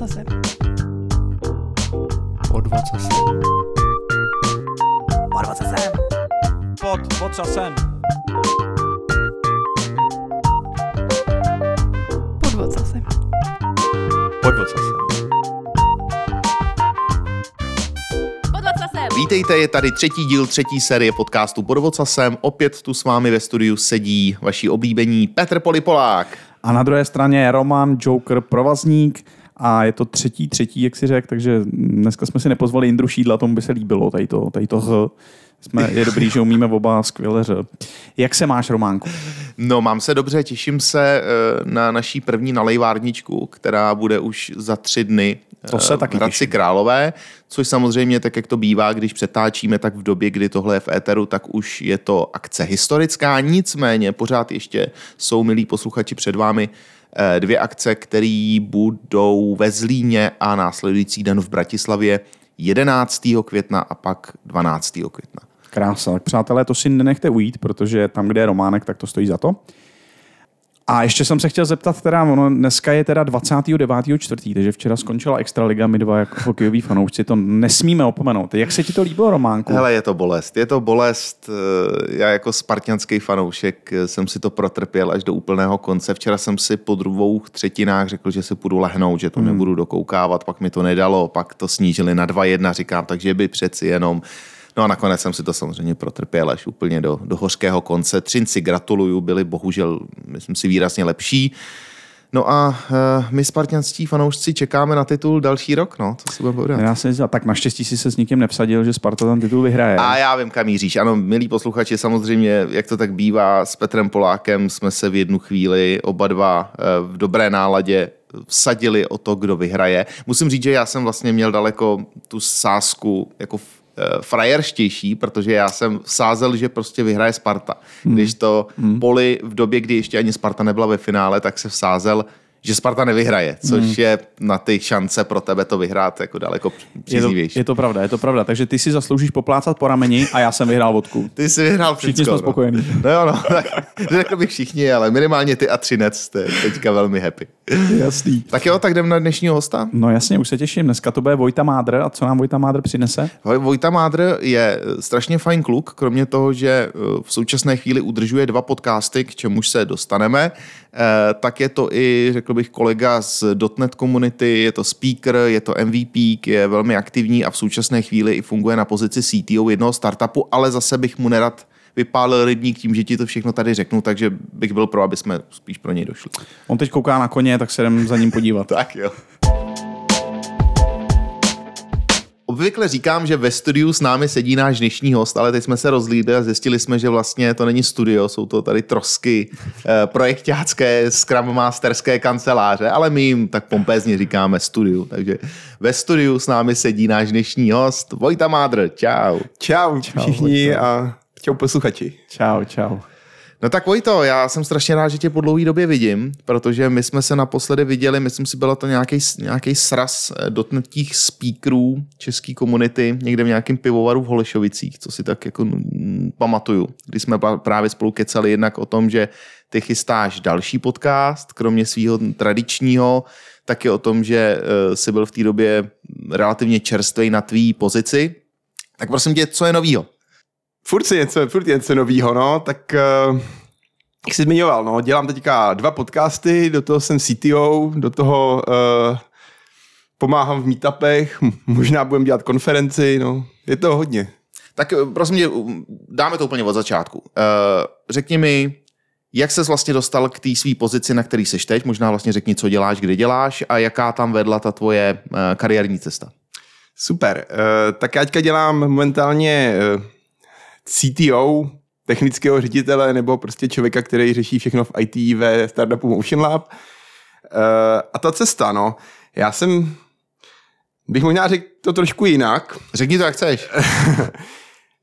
ocasem. Pod vocasem. Pod ocasem. Pod vocasem. Pod ocasem. Pod vocasem. Vítejte, je tady třetí díl třetí série podcastu Pod vocasem. Opět tu s vámi ve studiu sedí vaši oblíbení Petr Polipolák. A na druhé straně je Roman Joker Provazník a je to třetí, třetí, jak si řekl, takže dneska jsme si nepozvali Jindru Šídla, tomu by se líbilo, tady to, tady to H. Jsme, je dobrý, že umíme oba skvěle ř. Jak se máš, Románku? No, mám se dobře, těším se eh, na naší první nalejvárničku, která bude už za tři dny To se eh, taky v Hradci těším. Králové, což samozřejmě, tak jak to bývá, když přetáčíme, tak v době, kdy tohle je v éteru, tak už je to akce historická, nicméně pořád ještě jsou, milí posluchači, před vámi dvě akce, které budou ve Zlíně a následující den v Bratislavě 11. května a pak 12. května. Krása. Tak přátelé, to si nenechte ujít, protože tam, kde je Románek, tak to stojí za to. A ještě jsem se chtěl zeptat, teda, ono dneska je teda 29.4., takže včera skončila Extraliga, my dva jako hokejoví fanoušci, to nesmíme opomenout. Jak se ti to líbilo, Románku? Hele, je to bolest. Je to bolest. eh, Já jako spartianský fanoušek eh, jsem si to protrpěl až do úplného konce. Včera jsem si po dvou třetinách řekl, že si půjdu lehnout, že to Hmm. nebudu dokoukávat, pak mi to nedalo, pak to snížili na 2-1, říkám, takže by přeci jenom No a nakonec jsem si to samozřejmě protrpěl až úplně do, do hořkého konce. Třinci gratuluju, byli bohužel, myslím si, výrazně lepší. No a uh, my spartianští fanoušci čekáme na titul další rok, no, co si budeme povídat. Já se, tak naštěstí si se s nikým nevsadil, že Sparta ten titul vyhraje. A já vím, kam míříš. Ano, milí posluchači, samozřejmě, jak to tak bývá, s Petrem Polákem jsme se v jednu chvíli oba dva eh, v dobré náladě vsadili o to, kdo vyhraje. Musím říct, že já jsem vlastně měl daleko tu sázku jako frajerštější, protože já jsem sázel, že prostě vyhraje Sparta. Když to Poli v době, kdy ještě ani Sparta nebyla ve finále, tak se vsázel, že Sparta nevyhraje, což je na ty šance pro tebe to vyhrát jako daleko je, to, příznivější. je to pravda, je to pravda. Takže ty si zasloužíš poplácat po rameni a já jsem vyhrál vodku. Ty jsi vyhrál Všichni všecko, jsme spokojení. No. no jo, no, tak řekl bych všichni, ale minimálně ty a Třinec jste teďka velmi happy. Jasný. Tak jo, tak jdem na dnešního hosta. No jasně, už se těším. Dneska to bude Vojta Mádr a co nám Vojta Mádr přinese? Voj- Vojta Mádr je strašně fajn kluk, kromě toho, že eh, v současné chvíli udržuje dva podcasty, k čemuž se dostaneme, tak je to i, řekl bych, kolega z .NET komunity, je to speaker, je to MVP, je velmi aktivní a v současné chvíli i funguje na pozici CTO jednoho startupu, ale zase bych mu nerad vypálil rybník tím, že ti to všechno tady řeknu, takže bych byl pro, aby jsme spíš pro něj došli. On teď kouká na koně, tak se jdem za ním podívat. Tak jo. Obvykle říkám, že ve studiu s námi sedí náš dnešní host, ale teď jsme se rozlídli a zjistili jsme, že vlastně to není studio, jsou to tady trosky eh, projektácké, Scrum Masterské kanceláře, ale my jim tak pompézně říkáme studiu. Takže ve studiu s námi sedí náš dnešní host Vojta Mádr. Čau. Čau, čau všichni a čau posluchači. Čau, čau. No tak Vojto, já jsem strašně rád, že tě po dlouhé době vidím, protože my jsme se naposledy viděli, myslím si, bylo to nějaký, sraz eh, dotnetích speakerů české komunity někde v nějakém pivovaru v Holešovicích, co si tak jako mm, pamatuju, kdy jsme právě spolu kecali jednak o tom, že ty chystáš další podcast, kromě svého tradičního, taky o tom, že eh, jsi byl v té době relativně čerstvý na tvý pozici. Tak prosím tě, co je novýho? Furt si něco, furt je něco novýho, no, tak uh, jak jsi zmiňoval, no, dělám teďka dva podcasty, do toho jsem CTO, do toho uh, pomáhám v meetupech, možná budeme dělat konferenci, no, je to hodně. Tak eh, prosím tě, dáme to úplně od začátku. Eh, Řekni mi, jak ses vlastně dostal k té své pozici, na který seš teď? Možná vlastně řekni, co děláš, kde děláš a jaká tam vedla ta tvoje eh, kariérní cesta. Super, uh, tak já teďka dělám momentálně uh, CTO, technického ředitele nebo prostě člověka, který řeší všechno v IT ve startupu Motion Lab. Uh, a ta cesta, no, já jsem, bych možná řekl to trošku jinak. Řekni to, jak chceš. Uh,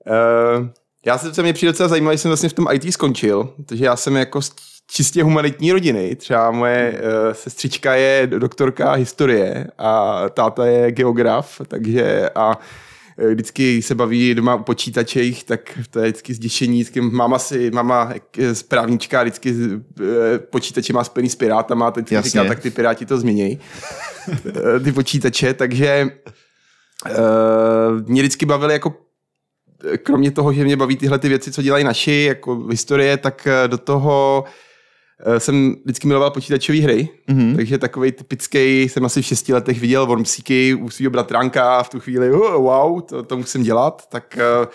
já jsem se mě přijde docela zajímavý, jsem vlastně v tom IT skončil, protože já jsem jako z čistě humanitní rodiny. Třeba moje uh, sestřička je doktorka historie a táta je geograf, takže a eh, vždycky se baví doma o počítačích, tak to je vždycky zděšení. Vždycky máma si, máma jak správnička vždycky eh, počítače má spojený s pirátama, teď Jasně. říká, tak ty piráti to změnějí, Eh, ty počítače, takže uh, mě vždycky bavily jako kromě toho, že mě baví tyhle ty věci, co dělají naši, jako historie, tak eh, do toho eh, jsem vždycky miloval počítačové hry, mm-hmm. takže takový typický, jsem asi v šesti letech viděl Wormseeky u svého bratránka a v tu chvíli, oh, wow, to, to musím dělat, tak uh,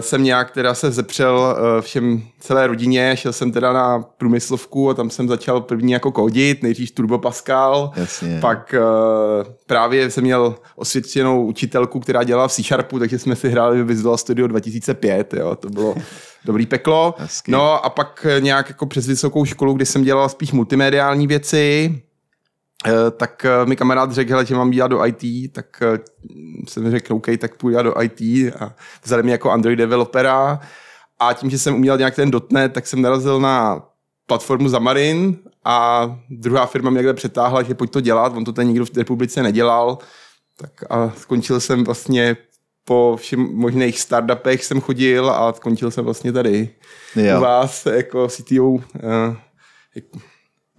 jsem nějak teda se zepřel uh, všem celé rodině, šel jsem teda na průmyslovku a tam jsem začal první jako kodit, nejdřív Turbo Pascal, Jasně. pak uh, právě jsem měl osvědčenou učitelku, která dělala v C-Sharpu, takže jsme si hráli v Visual Studio 2005, jo, to bylo dobrý peklo. Hezky. No a pak eh, nějak jako přes vysokou školu, kdy jsem dělal spíš multimediální věci, eh, tak eh, mi kamarád řekl, hele, že mám dělat do IT, tak eh, jsem řekl, OK, tak půjdu já do IT a vzali mě jako Android developera. A tím, že jsem uměl nějak ten dotnet, tak jsem narazil na platformu Zamarin a druhá firma mě někde přetáhla, že pojď to dělat, on to tady nikdo v republice nedělal, tak a skončil jsem vlastně po všem možných startupech jsem chodil a skončil jsem vlastně tady Jo. u vás jako CTO uh,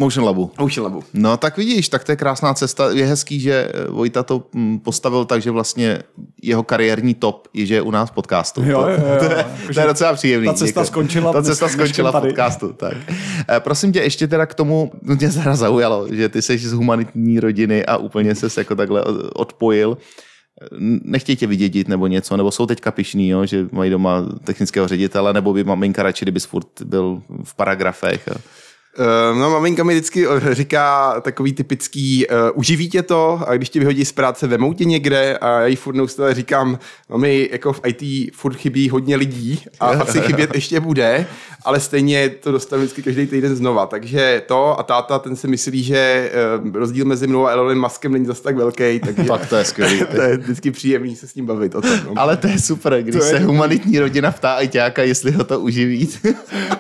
Motion Labu. Ocean Labu. No tak vidíš, tak to je krásná cesta. Je hezký, že eh, Vojta to mm, postavil tak, že vlastně jeho kariérní top je, že je u nás v podcastu. Jo, to, jo, jo. to, je, to je docela příjemný. ta cesta Děkuji. skončila Ta cesta skončila v podcastu. Tak. Eh, prosím tě, ještě teda k tomu, mě teda zaujalo, že ty jsi z humanitní rodiny a úplně ses jako takhle odpojil. Nechtějí tě vydědit nebo něco, nebo jsou teďka pišný, jo, že mají doma technického ředitele, nebo by maminka radši, kdybys furt byl v paragrafech. A... Uh, no, maminka mi vždycky eh, říká takový typický, uh, uživí tě to a když tě vyhodí z práce, vemou tě někde a já jí furt neustále říkám, mami, jako v IT furt chybí hodně lidí a asi chybět ještě bude, ale stejně to dostanu vždycky každý týden znova. Takže to a táta, ten si myslí, že uh, rozdíl mezi mnou a Elonem Muskem není zase tak velký, takže Tak to je skvělý. to je vždycky příjemný se s ním bavit. O tom, no. Ale to je super, když To je- se humanitní rodina ptá ajťáka, jestli ho to uživí.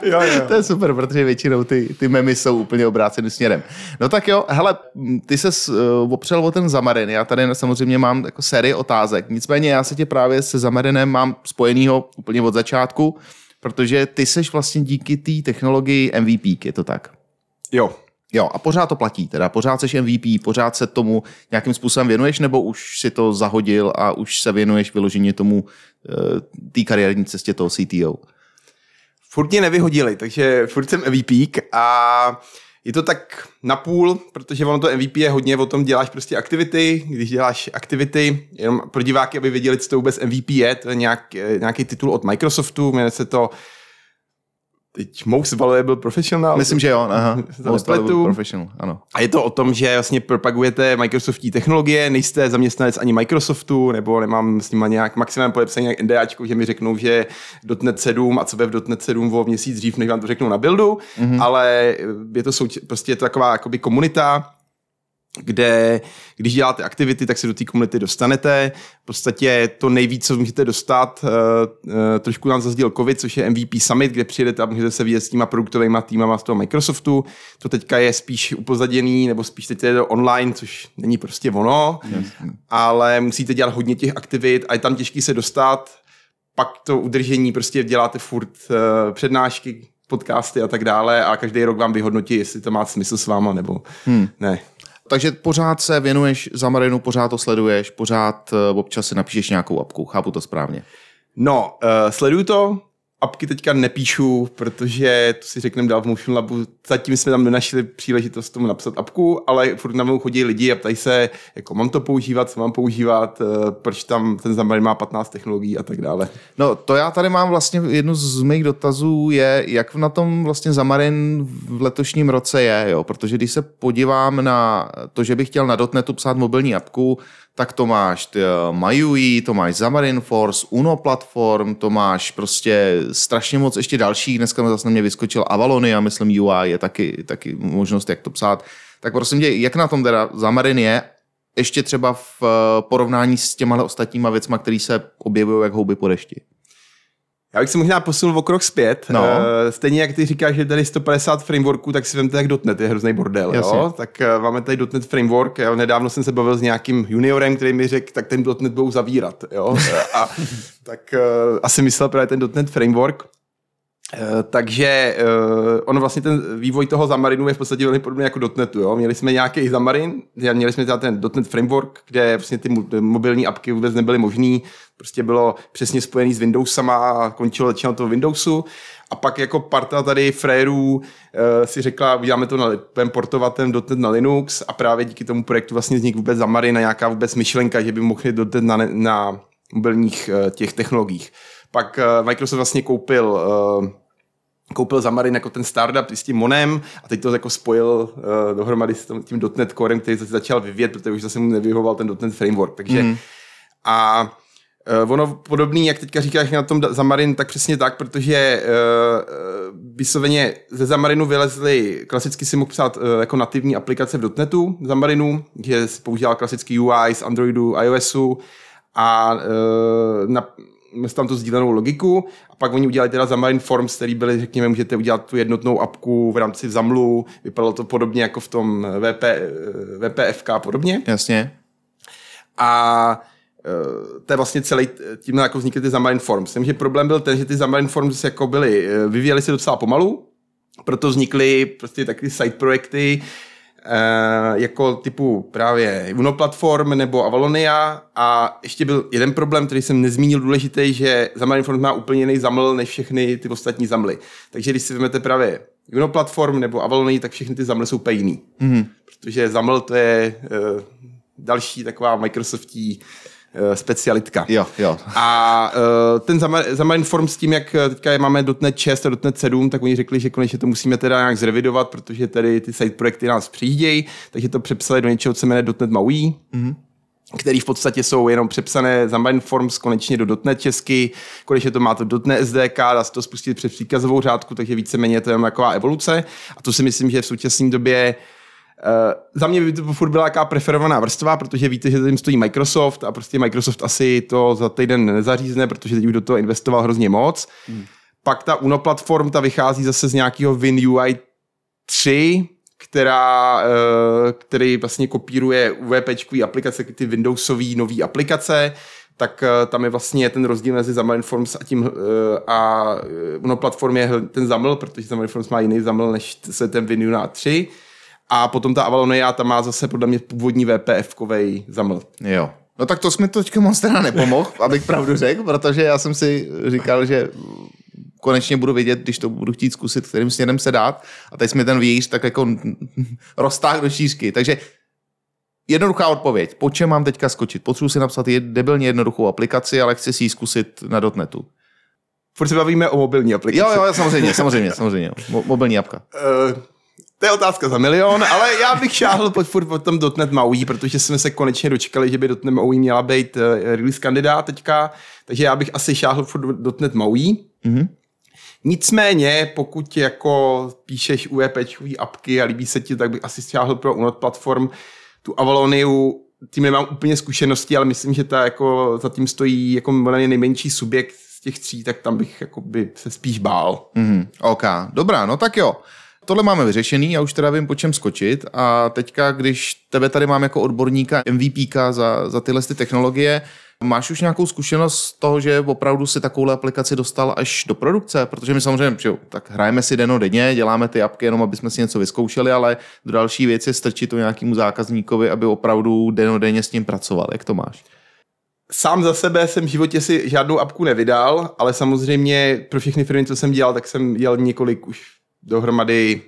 Jo, jo. to je super, protože většinou ty, ty memy jsou úplně obráceným směrem. No tak jo, hele, ty se uh, opřel o ten Zamarin, já tady samozřejmě mám jako sérii otázek, nicméně já se tě právě se Zamarinem mám spojenýho úplně od začátku, protože ty seš vlastně díky té technologii MVP, je to tak? jo. Jo, a pořád to platí, teda pořád seš MVP, pořád se tomu nějakým způsobem věnuješ, nebo už si to zahodil a už se věnuješ vyloženě tomu eh, té kariérní cestě toho CTO? Furt mě nevyhodili, takže furt jsem MVP a je to tak napůl, protože ono to MVP je hodně o tom, děláš prostě aktivity, když děláš aktivity, jenom pro diváky, aby věděli, co to vůbec MVP je, to je nějak, eh, nějaký titul od Microsoftu, jmenuje se to teď Most Valuable Professional. Myslím, že jo, aha. Most valuable professional, ano. A je to o tom, že vlastně propagujete Microsoftní technologie, nejste zaměstnanec ani Microsoftu, nebo nemám s nimi nějak maximálně podepsaný nějak NDAčko, že mi řeknou, že .NET 7 a co bude v .NET 7 o měsíc dřív, než vám to řeknou na buildu, mm-hmm. ale je to souč- prostě je to taková jakoby komunita, kde když děláte aktivity, tak se do té komunity dostanete. V podstatě to nejvíc, co můžete dostat, uh, uh, trošku nám zazděl COVID, což je MVP Summit, kde přijedete a můžete se vidět s těma produktovými týmama z toho Microsoftu. To teďka je spíš upozaděný, nebo spíš teď je to online, což není prostě ono, ale musíte dělat hodně těch aktivit a je tam těžký se dostat. Pak to udržení prostě děláte furt uh, přednášky, podcasty a tak dále a každý rok vám vyhodnotí, jestli to má smysl s váma nebo hmm. ne. Takže pořád se věnuješ Zamarinu, pořád to sleduješ, pořád eh, občas si napíšeš nějakou apku, chápu to správně. No, uh, sleduju to, apky teďka nepíšu, protože to si řekneme dál v Motion Labu, zatím jsme tam nenašli příležitost tomu napsat apku, ale furt na mnou chodí lidi a ptají se, jako mám to používat, co mám používat, uh, proč tam ten Xamarin má 15 technologií a tak dále. No to já tady mám vlastně jednu z mých dotazů je, jak na tom vlastně Zamarin v letošním roce je, jo? protože když se podívám na to, že bych chtěl na .NETu psát mobilní apku, tak to máš MyUI, to máš Xamarin Force, Uno Platform, to máš prostě strašně moc ještě dalších, dneska zase na mě vyskočil Avalonia, myslím UI je taky, taky možnost, jak to psát. Tak prosím tě, jak na tom teda Xamarin je, ještě třeba v eh, porovnání s těma ostatníma věcma, které se objevují jak houby po dešti? Já bych se možná posunul o krok zpět. No. Eh, Stejně jak ty říkáš, že tady 150 frameworků, tak si vemte jak .NET, je hrozný bordel. Jasně. Jo? Tak eh, máme tady .NET framework. Jo? Nedávno jsem se bavil s nějakým juniorem, který mi řekl, tak ten .NET budou zavírat. Jo? A tak eh, asi myslel právě ten .NET framework. Eh, Takže uh, on vlastně ten vývoj toho Zamarinu je v podstatě velmi podobný jako .NETu. Jo? Měli jsme nějaký Zamarin, měli jsme ten .NET framework, kde vlastně ty mo- mobilní apky vůbec nebyly možné. Prostě bylo přesně spojený s Windowsama a končilo začínalo to Windowsu. A pak jako parta tady frérů uh, si řekla, uděláme to na, budeme portovat ten .NET na Linux a právě díky tomu projektu vlastně vznikl vůbec Xamarin a nějaká vůbec myšlenka, že by mohli .NET na, na mobilních uh, těch technologiích. Pak uh, Microsoft vlastně koupil uh, koupil Xamarin jako ten startup s tím Monem a teď to jako spojil uh, dohromady s tím, .NET Corem, který se začal vyvíjet, protože už zase mu nevyhovoval ten .NET Framework. Takže mm. a uh, ono podobný, jak teďka říkáš na tom Xamarin, tak přesně tak, protože uh, vysloveně ze Xamarinu vylezly, klasicky si mohl psát uh, jako nativní aplikace v .NETu Xamarinu, že používal klasický UI z Androidu, iOSu a uh, na, tam tu sdílenou logiku a pak oni udělali teda Xamarin Forms, který byly, řekněme, můžete udělat tu jednotnou apku v rámci ZAMLu, vypadalo to podobně jako v tom VP, VPFK a podobně. Jasně. A eh, to je vlastně celý, tím jako vznikly ty Xamarin Forms. Myslím, že problém byl ten, že ty Xamarin Forms jako byly, eh, vyvíjely se docela pomalu, proto vznikly prostě taky side projekty, jako typu právě Unoplatform nebo Avalonia a ještě byl jeden problém, který jsem nezmínil důležitý, že Xamarin Forms má úplně jiný zaml než všechny ty ostatní zamly. Takže když si vezmete právě Unoplatform nebo Avalonia, tak všechny ty zamly jsou jiný. Mm-hmm. Protože zaml to je uh, další taková Microsoftí specialitka. Jo, jo. A uh, ten Xamarin Form s tím, jak teďka máme .NET 6 a .NET 7, tak oni řekli, že konečně to musíme teda nějak zrevidovat, protože tady ty side projekty nás přijíždějí, takže to přepsali do něčeho, co se jmenuje .NET MAUI. Mm-hmm který v podstatě jsou jenom přepsané Xamarin Forms konečně do .NET česky, konečně to má to .NET SDK, dá se to spustit přes příkazovou řádku, takže víceméně je to jenom taková evoluce a to si myslím, že v současné době Uh, za mě by to furt byla jaká preferovaná vrstva, protože víte, že tím stojí Microsoft a prostě Microsoft asi to za týden nezařízne, protože teď už do toho investoval hrozně moc. Hmm. Pak ta Uno platform, ta vychází zase z nějakého WinUI 3, která, uh, který vlastně kopíruje UVP aplikace, ty Windowsové nové aplikace, tak uh, tam je vlastně ten rozdíl mezi Xamarin Forms a tím uh, a Uno platform je ten zaml, protože Xamarin Forms má jiný zaml než se ten WinUI 3. A potom ta Avalonia, ta má zase podle mě původní VPF-kovej zaml. Jo. No tak to jsi mi to teďka moc teda nepomohl, abych pravdu řekl, protože já jsem si říkal, že konečně budu vědět, když to budu chtít zkusit, kterým směrem se dát. A teď mi ten vějíř tak jako roztáh do šířky. Takže jednoduchá odpověď. Po čem mám teďka skočit? Potřebuji si napsat debilně jednoduchou aplikaci, ale chci si ji zkusit na dotnetu. Furt se bavíme o mobilní aplikaci. Jo, jo, samozřejmě, samozřejmě, samozřejmě. Mo- mobilní apka. Uh, to je otázka za milion, ale já bych šáhl pod furt po tom .NET MAUI, protože jsme se konečně dočkali, že by .NET MAUI měla být uh, release kandidát teďka, takže já bych asi šáhl furt .NET MAUI. Mm-hmm. Nicméně, pokud jako píšeš UEPčkový apky a líbí se ti, tak bych asi šáhl pro Unot platform tu Avaloniu, tím nemám úplně zkušenosti, ale myslím, že ta jako zatím stojí jako nejmenší subjekt z těch tří, tak tam bych jako by se spíš bál. Mm-hmm. OK, dobrá, no tak jo. Tohle máme vyřešený, já už teda vím, po čem skočit a teďka, když tebe tady mám jako odborníka, MVPka za, za tyhle ty technologie, máš už nějakou zkušenost z toho, že opravdu si takovou aplikaci dostal až do produkce? Protože my samozřejmě, že tak hrajeme si deno denně, děláme ty apky jenom, aby jsme si něco vyzkoušeli, ale do další věci je strčit to nějakému zákazníkovi, aby opravdu deno denně s tím pracoval. Jak to máš? Sám za sebe jsem v životě si žádnou apku nevydal, ale samozřejmě pro všechny firmy, co jsem dělal, tak jsem dělal několik už dohromady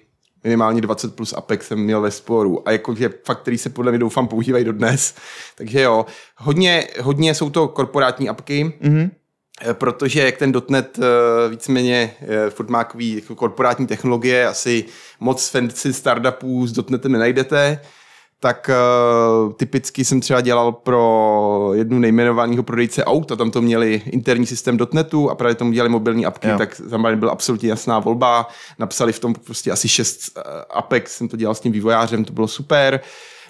minimálně 20 plus APEX jsem měl ve sporu a jakože fakt, který se podle mě doufám používají dodnes. Takže jo, hodně, hodně jsou to korporátní apky, mm-hmm. protože jak ten .NET eh, víceméně eh, furt má jako korporátní technologie, asi moc fancy startupů s .NETem nenajdete, tak uh, typicky jsem třeba dělal pro jednu nejmenovaného prodejce aut a tam to měli interní systém .NETu a právě tomu dělali mobilní apky, jo. tak za mě byla absolutně jasná volba. Napsali v tom prostě asi šest uh, apek, jsem to dělal s tím vývojářem, to bylo super.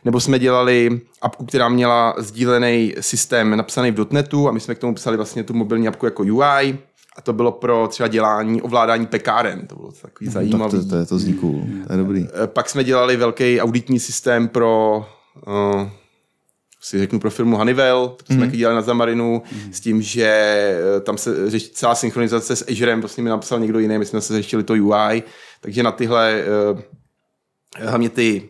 Nebo jsme dělali apku, která měla sdílený systém napsaný v .NETu a my jsme k tomu psali vlastně tu mobilní apku jako UI A to bylo pro třeba dělání, ovládání pekáren. To bylo takový Tak zajímavý. to, to, je to zní cool. To je dobrý. Eh, Pak jsme dělali velký auditní systém pro, uh, si řeknu, pro firmu Honeywell, to jsme taky dělali na Zamarinu, s tím, že eh, tam se řeší celá synchronizace s Azurem, prostě mi napsal někdo jiný, my jsme se řešili to UI, takže na tyhle, hlavně ty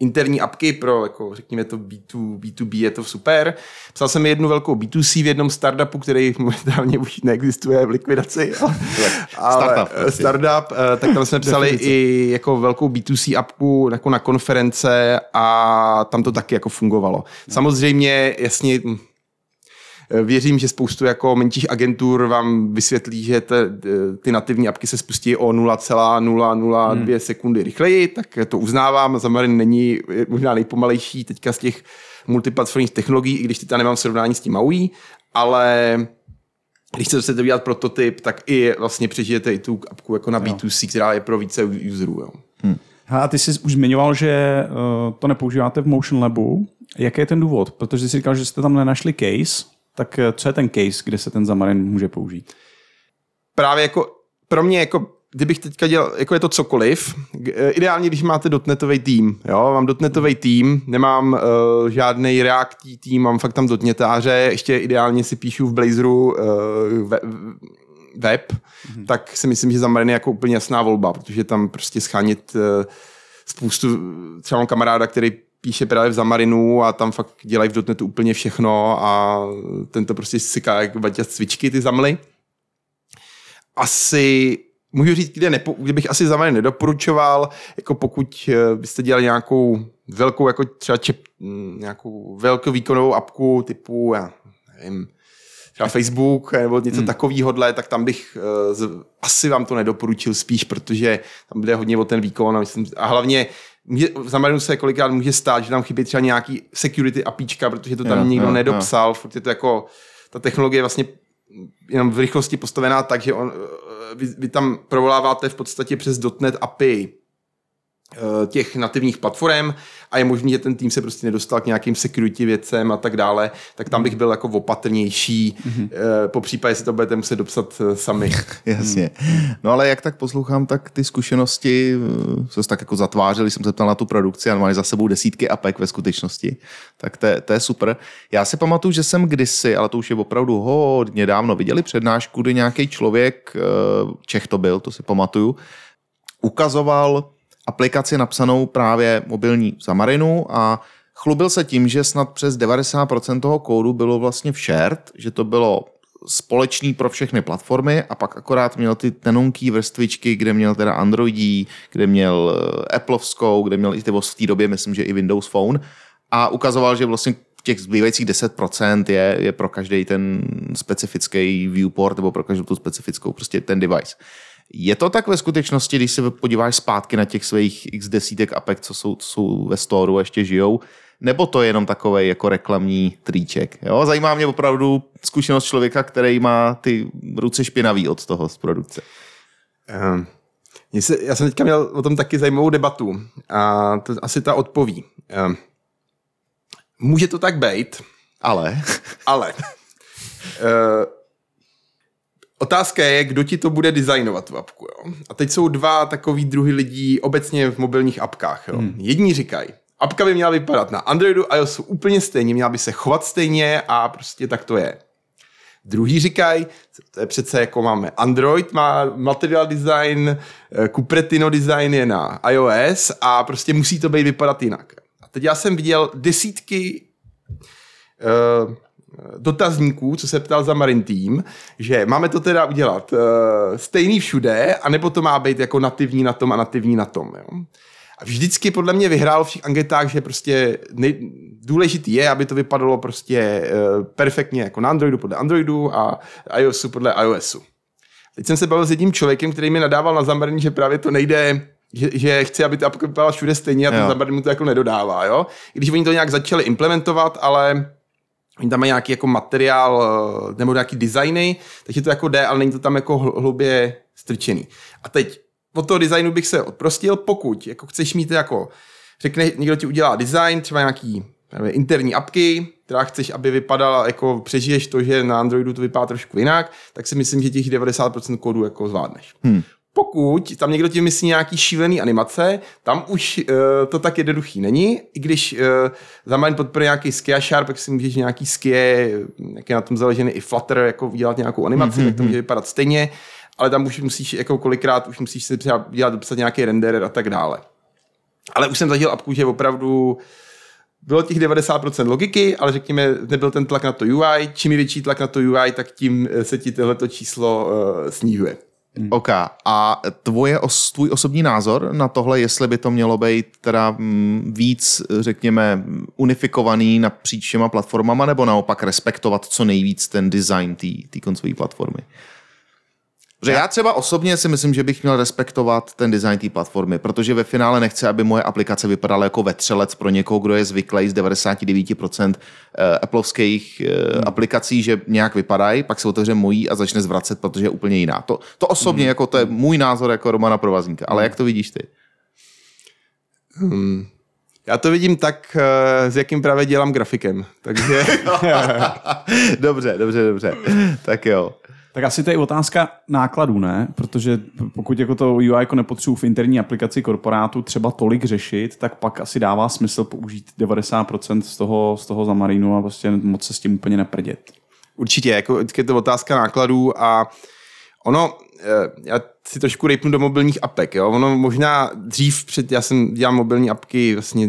interní apky pro, jako řekněme to B2, B2B, je to super. Psal jsem jednu velkou B2C v jednom startupu, který momentálně už neexistuje v likvidaci. Ale, Startup, prostě. startup, eh, tak tam jsme psali i jako velkou B2C apku jako na konference a tam to taky jako fungovalo. Samozřejmě, jasně, Věřím, že spoustu jako menších agentur vám vysvětlí, že te, ty nativní apky se spustí o 0,002 hmm. sekundy rychleji, tak to uznávám. Zamarin není možná nejpomalejší teďka z těch multiplatformních technologií, i když teď nemám srovnání s tím MAUI, ale když chcete dělat prototyp, tak i vlastně přežijete i tu apku jako na B2C, která je pro více userů. Jo. Ha, a ty jsi už zmiňoval, že uh, to nepoužíváte v Motion Labu. Jaký je ten důvod? Protože jsi říkal, že jste tam nenašli case. Tak eh, co je ten case, kde se ten Xamarin může použít? právě jako pro mě jako kdybych teďka dělal, jako je to cokoliv, eh, ideálně, když máte dotnetový tým, jo, mám dotnetový tým, nemám uh, žádný reaktí tým, mám fakt tam dotnětáře, ještě ideálně si píšu v Blazeru uh, we, web, mm-hmm. tak si myslím, že Xamarin je jako úplně jasná volba, protože tam prostě schánit uh, spoustu, třeba mám kamaráda, který píše právě v Zamarinu a tam fakt dělají v dotnetu úplně všechno a ten to prostě syká jak baťa z cvičky, ty zamly asi můžu říct, kde, nepo, kde bych asi Xamarin nedoporučoval, jako pokud eh, byste dělali nějakou velkou, jako třeba čep, mm, nějakou velkou výkonovou apku typu, já nevím, třeba Facebook nebo něco hmm. takového, tak tam bych uh, z, asi vám to nedoporučil spíš, protože tam bude hodně o ten výkon a, myslím, a hlavně může, v Xamarinu se kolikrát může stát, že tam chybí třeba nějaký security apíčka, protože to tam Jo, nikdo jo, nedopsal, furt je to jako, ta technologie je vlastně jenom v rychlosti postavená tak, že on, eh, vy, vy tam provoláváte v podstatě přes .NET API těch nativních platform a je možný, že ten tým se prostě nedostal k nějakým security věcem a tak dále, tak tam bych byl jako opatrnější, mm-hmm. po případě si to budete muset dopsat eh, sami. Jasně. No ale jak tak poslouchám, tak ty zkušenosti eh, se tak jako zatvářely, jsem se ptal na tu produkci a máš za sebou desítky apek ve skutečnosti. Tak to, je- to je super. Já si pamatuju, že jsem kdysi, ale to už je opravdu hodně dávno, viděli přednášku, kdy nějaký člověk, eh, Čech to byl, to si pamatuju, ukazoval aplikaci napsanou právě mobilní v Xamarinu a chlubil se tím, že snad přes 90% toho kódu bylo vlastně v shared, že to bylo společný pro všechny platformy a pak akorát měl ty tenunký vrstvičky, kde měl teda Androidí, kde měl eh, Appleovskou, kde měl i ty v té době, myslím, že i Windows Phone a ukazoval, že vlastně těch zbývajících 10% je, je pro každý ten specifický viewport nebo pro každou tu specifickou prostě ten device. Je to tak ve skutečnosti, když se podíváš zpátky na těch svých x desítek apek, co jsou, co jsou ve storu a ještě žijou, nebo to je jenom takový jako reklamní triček? Jo? Zajímá mě opravdu zkušenost člověka, který má ty ruce špinavý od toho z produkce. Se, já jsem teďka měl o tom taky zajímavou debatu a to asi ta odpoví. Ehm, Může to tak být, Ale ale uh, otázka je, kdo ti to bude designovat tu apku. Jo? A teď jsou dva takový druhy lidí obecně v mobilních apkách. Jo? Hmm. Jedni říkají, apka by měla vypadat na Androidu a iOSu úplně stejně, měla by se chovat stejně a prostě tak to je. Druhý říkají, to je přece jako máme Android, má material design, eh, Cupertino design je na iOS a prostě musí to být vypadat jinak. A teď já jsem viděl desítky uh, dotazníků, co se ptal za Marin Team, že máme to teda udělat uh, stejný všude, anebo to má být jako nativní na tom a nativní na tom. Jo? A vždycky podle mě vyhrál v všech anketách, že prostě nej, důležitý je, aby to vypadalo prostě uh, perfektně jako na Androidu podle Androidu a iOSu podle iOSu. Teď jsem se bavil s jedním člověkem, který mi nadával na Xamarin, že právě to nejde, že, že chce, aby ta apka vypadala všude stejně a ten. Xamarin mu to jako nedodává. Jo? I když oni to nějak začali implementovat, ale Oni tam mají nějaký jako materiál eh, nebo nějaký designy, takže to jako jde, ale není to tam jako hl- hlubě strčený. A teď od toho designu bych se odprostil, pokud jako chceš mít jako, řekne, někdo ti udělá design, třeba nějaký nevím, interní apky, která chceš, aby vypadala, jako přežiješ to, že na Androidu to vypadá trošku jinak, tak si myslím, že těch 90% kódu jako zvládneš. Hmm. Pokud tam někdo ti myslí nějaký šílený animace, tam už uh, to tak jednoduchý není, i když uh, Xamarin podporuje nějaký Skia Sharp, tak si můžeš nějaký Skie, jak je na tom založený i Flutter, jako udělat nějakou animaci, mm-hmm. tak to může vypadat stejně, ale tam už musíš, jako kolikrát už musíš si třeba dělat, dopsat nějaký renderer a tak dále. Ale už jsem zažil apku, že opravdu bylo těch 90% logiky, ale řekněme, nebyl ten tlak na to UI. Čím je větší tlak na to UI, tak tím eh, se ti tohleto číslo uh, snižuje. Hmm. OK. A tvoje, os, tvůj osobní názor na tohle, jestli by to mělo být teda mm, víc, řekněme, unifikovaný napříč všema platformama, nebo naopak respektovat co nejvíc ten design té koncové platformy? Protože já třeba osobně si myslím, že bych měl respektovat ten design té platformy, protože ve finále nechci, aby moje aplikace vypadaly jako vetřelec pro někoho, kdo je zvyklý z 99% Appleovských hmm. aplikací, že nějak vypadají, pak se otevře mojí a začne zvracet, protože je úplně jiná. To, to osobně, hmm. jako to je můj názor jako Romana Provazníka. Ale jak to vidíš ty? Hmm. Já to vidím tak, s jakým právě dělám grafikem. Takže... dobře, dobře, dobře. Tak jo. Tak asi to je otázka nákladů, ne? Protože pokud jako to UI jako nepotřebuji v interní aplikaci korporátu třeba tolik řešit, tak pak asi dává smysl použít 90% z toho, z toho zamarínu a prostě moc se s tím úplně neprdět. Určitě, jako je to otázka nákladů a ono, eh, já si trošku rejpnu do mobilních apek, jo? ono možná dřív, před, já jsem dělal mobilní apky vlastně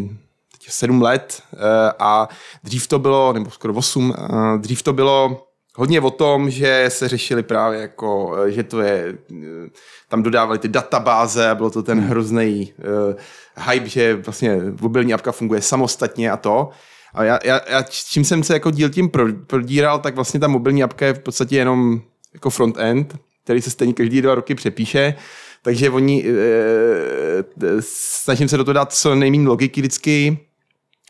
sedm let eh, a dřív to bylo, nebo skoro osm, eh, dřív to bylo hodně o tom, že se řešili právě jako, eh, že to je, eh, tam dodávali ty databáze a bylo to ten hrozný uh, hype, že vlastně mobilní apka funguje samostatně a to. A já, já, já čím jsem se jako díl tím prodíral, tak vlastně ta mobilní apka je v podstatě jenom jako front-end, který se stejně každý dva roky přepíše, takže oni, e, snažím se do toho dát co nejméně logiky vždycky,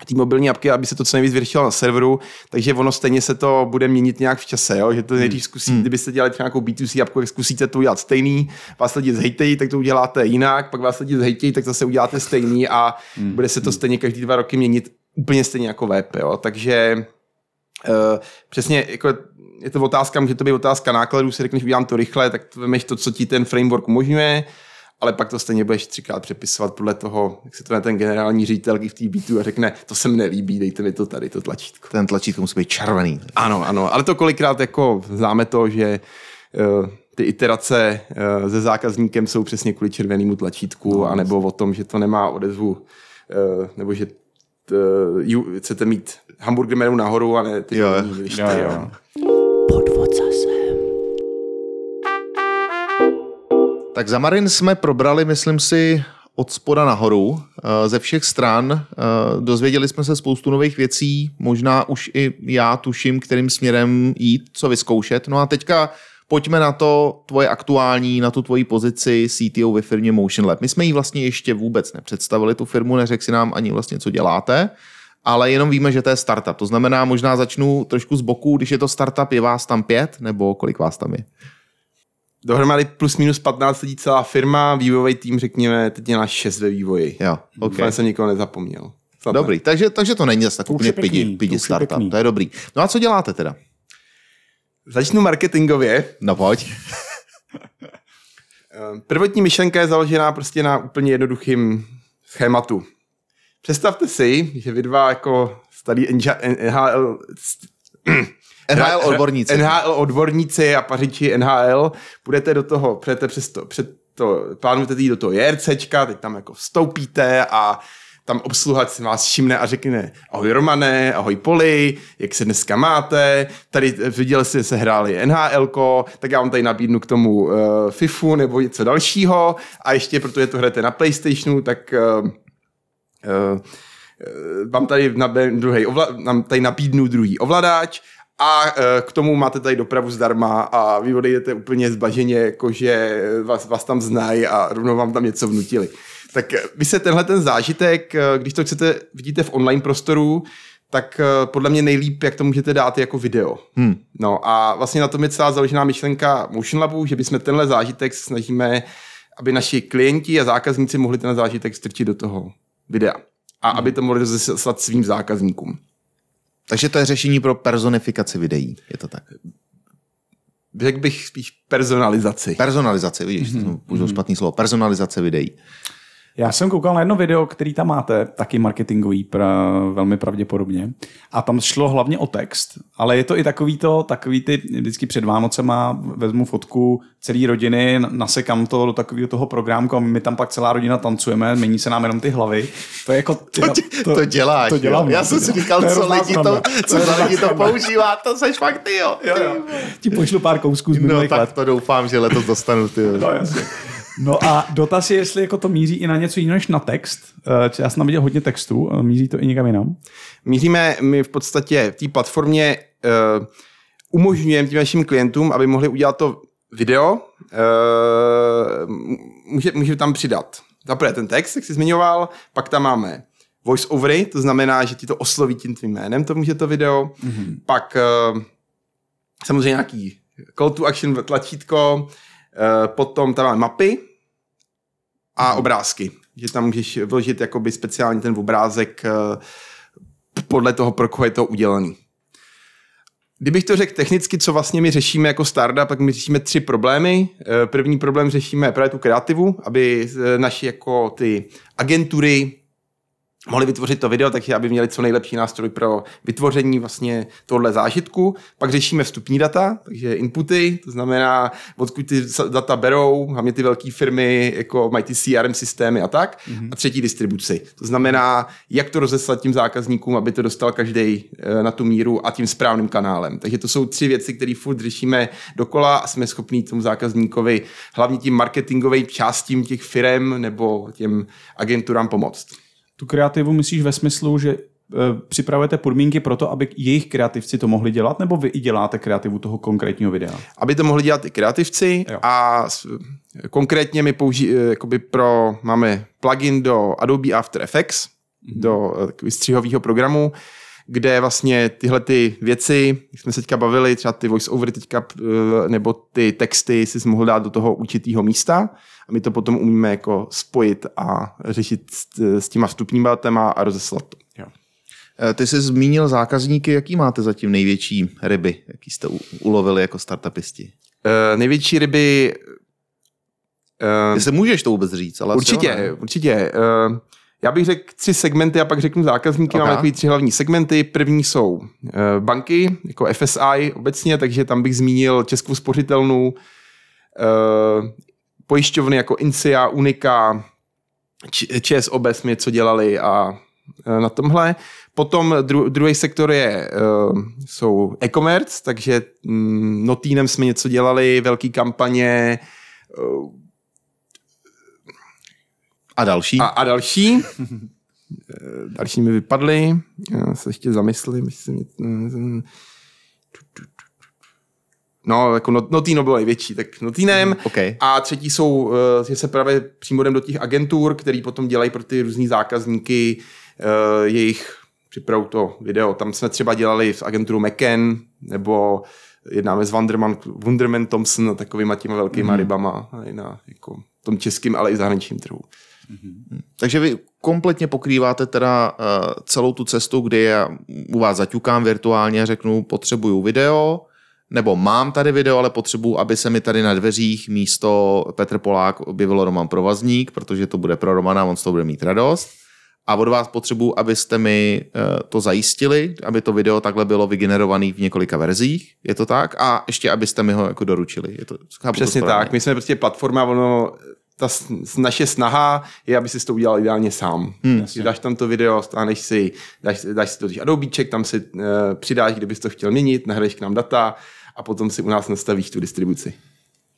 té mobilní apky, aby se to co nejvíc vyřešilo na serveru, takže ono stejně se to bude měnit nějak v čase, jo? že to nejdřív zkusí, hmm. kdybyste dělali třeba nějakou B2C apku, tak zkusíte to udělat stejný, vás lidi zhejtejí, tak to uděláte jinak, pak vás lidi zhejtejí, tak zase uděláte stejný a hmm. bude se to stejně každý dva roky měnit úplně stejně jako web, jo? takže uh, přesně jako je to otázka, může to být otázka nákladů, si řekneš, udělám to rychle, tak vemeš to, co ti ten framework umožňuje, ale pak to stejně budeš třikrát přepisovat podle toho, jak se to ten generální ředitel v té beatu a řekne, to se mi nelíbí, dejte mi to tady, to tlačítko. Ten tlačítko musí být červený. Ano, ano, ale to kolikrát jako známe to, že uh, ty iterace uh, se zákazníkem jsou přesně kvůli červenému tlačítku, no, anebo o tom, že to nemá odezvu, uh, nebo že t, uh, chcete mít hamburger menu nahoru a ne ty jo, jo, jo. Tak Zamarin jsme probrali, myslím si, od spoda nahoru, eh, ze všech stran. Eh, dozvěděli jsme se spoustu nových věcí, možná už i já tuším, kterým směrem jít, co vyzkoušet. No a teďka pojďme na to tvoje aktuální, na tu tvoji pozici CTO ve firmě Motion Lab. My jsme ji vlastně ještě vůbec nepředstavili, tu firmu, neřekl si nám ani vlastně, co děláte, ale jenom víme, že to je startup. To znamená, možná začnu trošku z boku, když je to startup, je vás tam pět, nebo kolik vás tam je? Dohromady plus minus 15 lidí celá firma, vývojový tým, řekněme, teď dělá 6 ve vývoji. Jo, okay. jsem nikoho nezapomněl. Snad dobrý, takže, takže to není zase tak úplně pidi, pidi startup, pěkný. to je dobrý. No a co děláte teda? Začnu marketingově. No pojď. Ehm, prvotní myšlenka je založená prostě na úplně jednoduchým schématu. Představte si, že vy dva jako starý NHL, NHL odborníci. NHL odborníci a pařiči NHL, budete do toho, přejete přes to, před to, plánujete jít do toho JRCčka, teď tam jako vstoupíte a tam obsluha si vás všimne a řekne ahoj Romane, ahoj Poli, jak se dneska máte, tady viděli jste, se hráli NHL, tak já vám tady nabídnu k tomu uh, FIFU nebo něco dalšího. A ještě, protože to hrajete na Playstationu, tak uh, uh, vám tady, na, druhý, ovla, nám tady nabídnu druhý ovladač a e, k tomu máte tady dopravu zdarma a vy odejdete úplně zbaženě, jakože vás, vás tam znají a rovnou vám tam něco vnutili. Tak e, vy se tenhle ten zážitek, e, když to chcete, vidíte v online prostoru, tak podle mě nejlíp, jak to můžete dát jako video. Hmm. No a vlastně na tom je celá založená myšlenka Motion Labu, že bychom tenhle zážitek snažíme, aby naši klienti a zákazníci mohli ten zážitek strčit do toho videa. A hmm. aby to mohli zaslat svým zákazníkům. Takže to je řešení pro personifikaci videí, je to tak. Řekl bych spíš personalizaci. Personalizace, vidíš, Mhm. mm-hmm. to použil špatný slovo. Personalizace videí. Já jsem koukal na jedno video, který tam máte, taky marketingový pra, velmi pravděpodobně. A tam šlo hlavně o text, ale je to i takový to, takový ty, vždycky před Vánocema vezmu fotku celé rodiny, nasekám to do takového toho programku a my tam pak celá rodina tancujeme, mění se nám jenom ty hlavy. To je jako... Ty, To, to, to děláš, to dělám, jo. Já no, jsem to si říkal, To co lidi to, co hrozná lidi to používá, to seš fakt ty, jo. Jo, jo. Ti pošlu pár kousků z No tak let. to doufám, že letos dostanu, ty. jo. No, jasně. No a dotaz je, jestli jako to míří i na něco jiného než na text. Eh, Já jsem tam viděl hodně textu, ale míří to i někam jinam. Míříme my v podstatě v té platformě uh, umožňujeme těm našim klientům, aby mohli udělat to video, uh, může, může tam přidat zaprvé ten text, jak jsi zmiňoval, pak tam máme voice overy, to znamená, že ti to osloví tím tvým jménem, to může to video, mm-hmm. pak uh, samozřejmě nějaký call to action tlačítko, uh, potom tam máme mapy a obrázky, že tam můžeš vložit jakoby speciálně ten obrázek uh, podle toho, pro koho je to udělaný. Kdybych to řekl technicky, co vlastně my řešíme jako startup, tak my řešíme tři problémy. Eh, První problém řešíme právě tu kreativu, aby eh, naši jako ty agentury mohli vytvořit to video, takže aby měli co nejlepší nástroj pro vytvoření vlastně tohle zážitku. Pak řešíme vstupní data, takže inputy, to znamená, odkud ty data berou, hlavně ty velké firmy, jako mají ty CRM systémy a tak. Mm-hmm. A třetí distribuci. To znamená, jak to rozeslat tím zákazníkům, aby to dostal každý na tu míru a tím správným kanálem. Takže to jsou tři věci, které furt řešíme dokola a jsme schopní tomu zákazníkovi hlavně tím marketingovým částím těch firm nebo těm agenturám pomoct. Tu kreativu myslíš ve smyslu, že eh, připravujete podmínky pro to, aby jejich kreativci to mohli dělat, nebo vy i děláte kreativu toho konkrétního videa? aby to mohli dělat i kreativci Jo. a konkrétně my použí, eh, jakoby pro, máme plugin do Adobe After Effects, Mhm. do takový střihového programu, kde vlastně tyhle ty věci, jak jsme se teďka bavili, třeba ty voice-overy teďka, eh, nebo ty texty si mohl dát do toho určitého místa a my to potom umíme jako spojit a řešit s, těma vstupníma datama a rozeslat to. Eh, Ty jsi zmínil zákazníky, jaký máte zatím největší ryby, jaký jste ulovili jako startupisti? Eh, největší ryby eh, Jestli můžeš to vůbec říct, ale Určitě, jo, určitě. Uh, já bych řekl tři segmenty a pak řeknu zákazníky. Ok. Máme takový tři hlavní segmenty. První jsou uh, banky, jako FSI obecně, takže tam bych zmínil Českou spořitelnu, uh, pojišťovny jako Incia, Unika, ČSOB jsme něco dělali a uh, na tomhle. Potom dru- druhý sektor je, jsou e-commerce, takže mm, Notínem jsme něco dělali, velký kampaně, A další? a, a další. Eh, další mi vypadly. Já se ještě zamyslím. jestli se mě... No, jako not, Notino bylo největší, tak Notinem. OK. A třetí jsou, eh, že se právě přímo jdem do těch agentur, který potom dělají pro ty různý zákazníky eh, jejich připravu to video. Tam jsme třeba dělali s agenturu McCann, nebo jednáme s Wunderman, Wunderman Thompson a takovýma těma velkýma mm. rybama na jako, tom českým, ale i zahraničním trhu. Takže vy kompletně pokrýváte teda uh, celou tu cestu, kdy já u vás zaťukám virtuálně a řeknu, potřebuju video, nebo mám tady video, ale potřebuju, aby se mi tady na dveřích místo Petr Polák objevil Roman Provazník, protože to bude pro Romana, on z toho bude mít radost. A od vás potřebuju, abyste mi uh, to zajistili, aby to video takhle bylo vygenerované v několika verzích, je to tak? A ještě, abyste mi ho jako doručili. Je to, to Přesně správně? tak. My jsme prostě platforma, ono, ta naše snaha je, aby si to udělal ideálně sám. Hmm, dáš tam to video, stáneš si, dáš, dáš si to do Adobíček, tam si uh, přidáš, kdybys to chtěl měnit, nahraješ k nám data a potom si u nás nastavíš tu distribuci.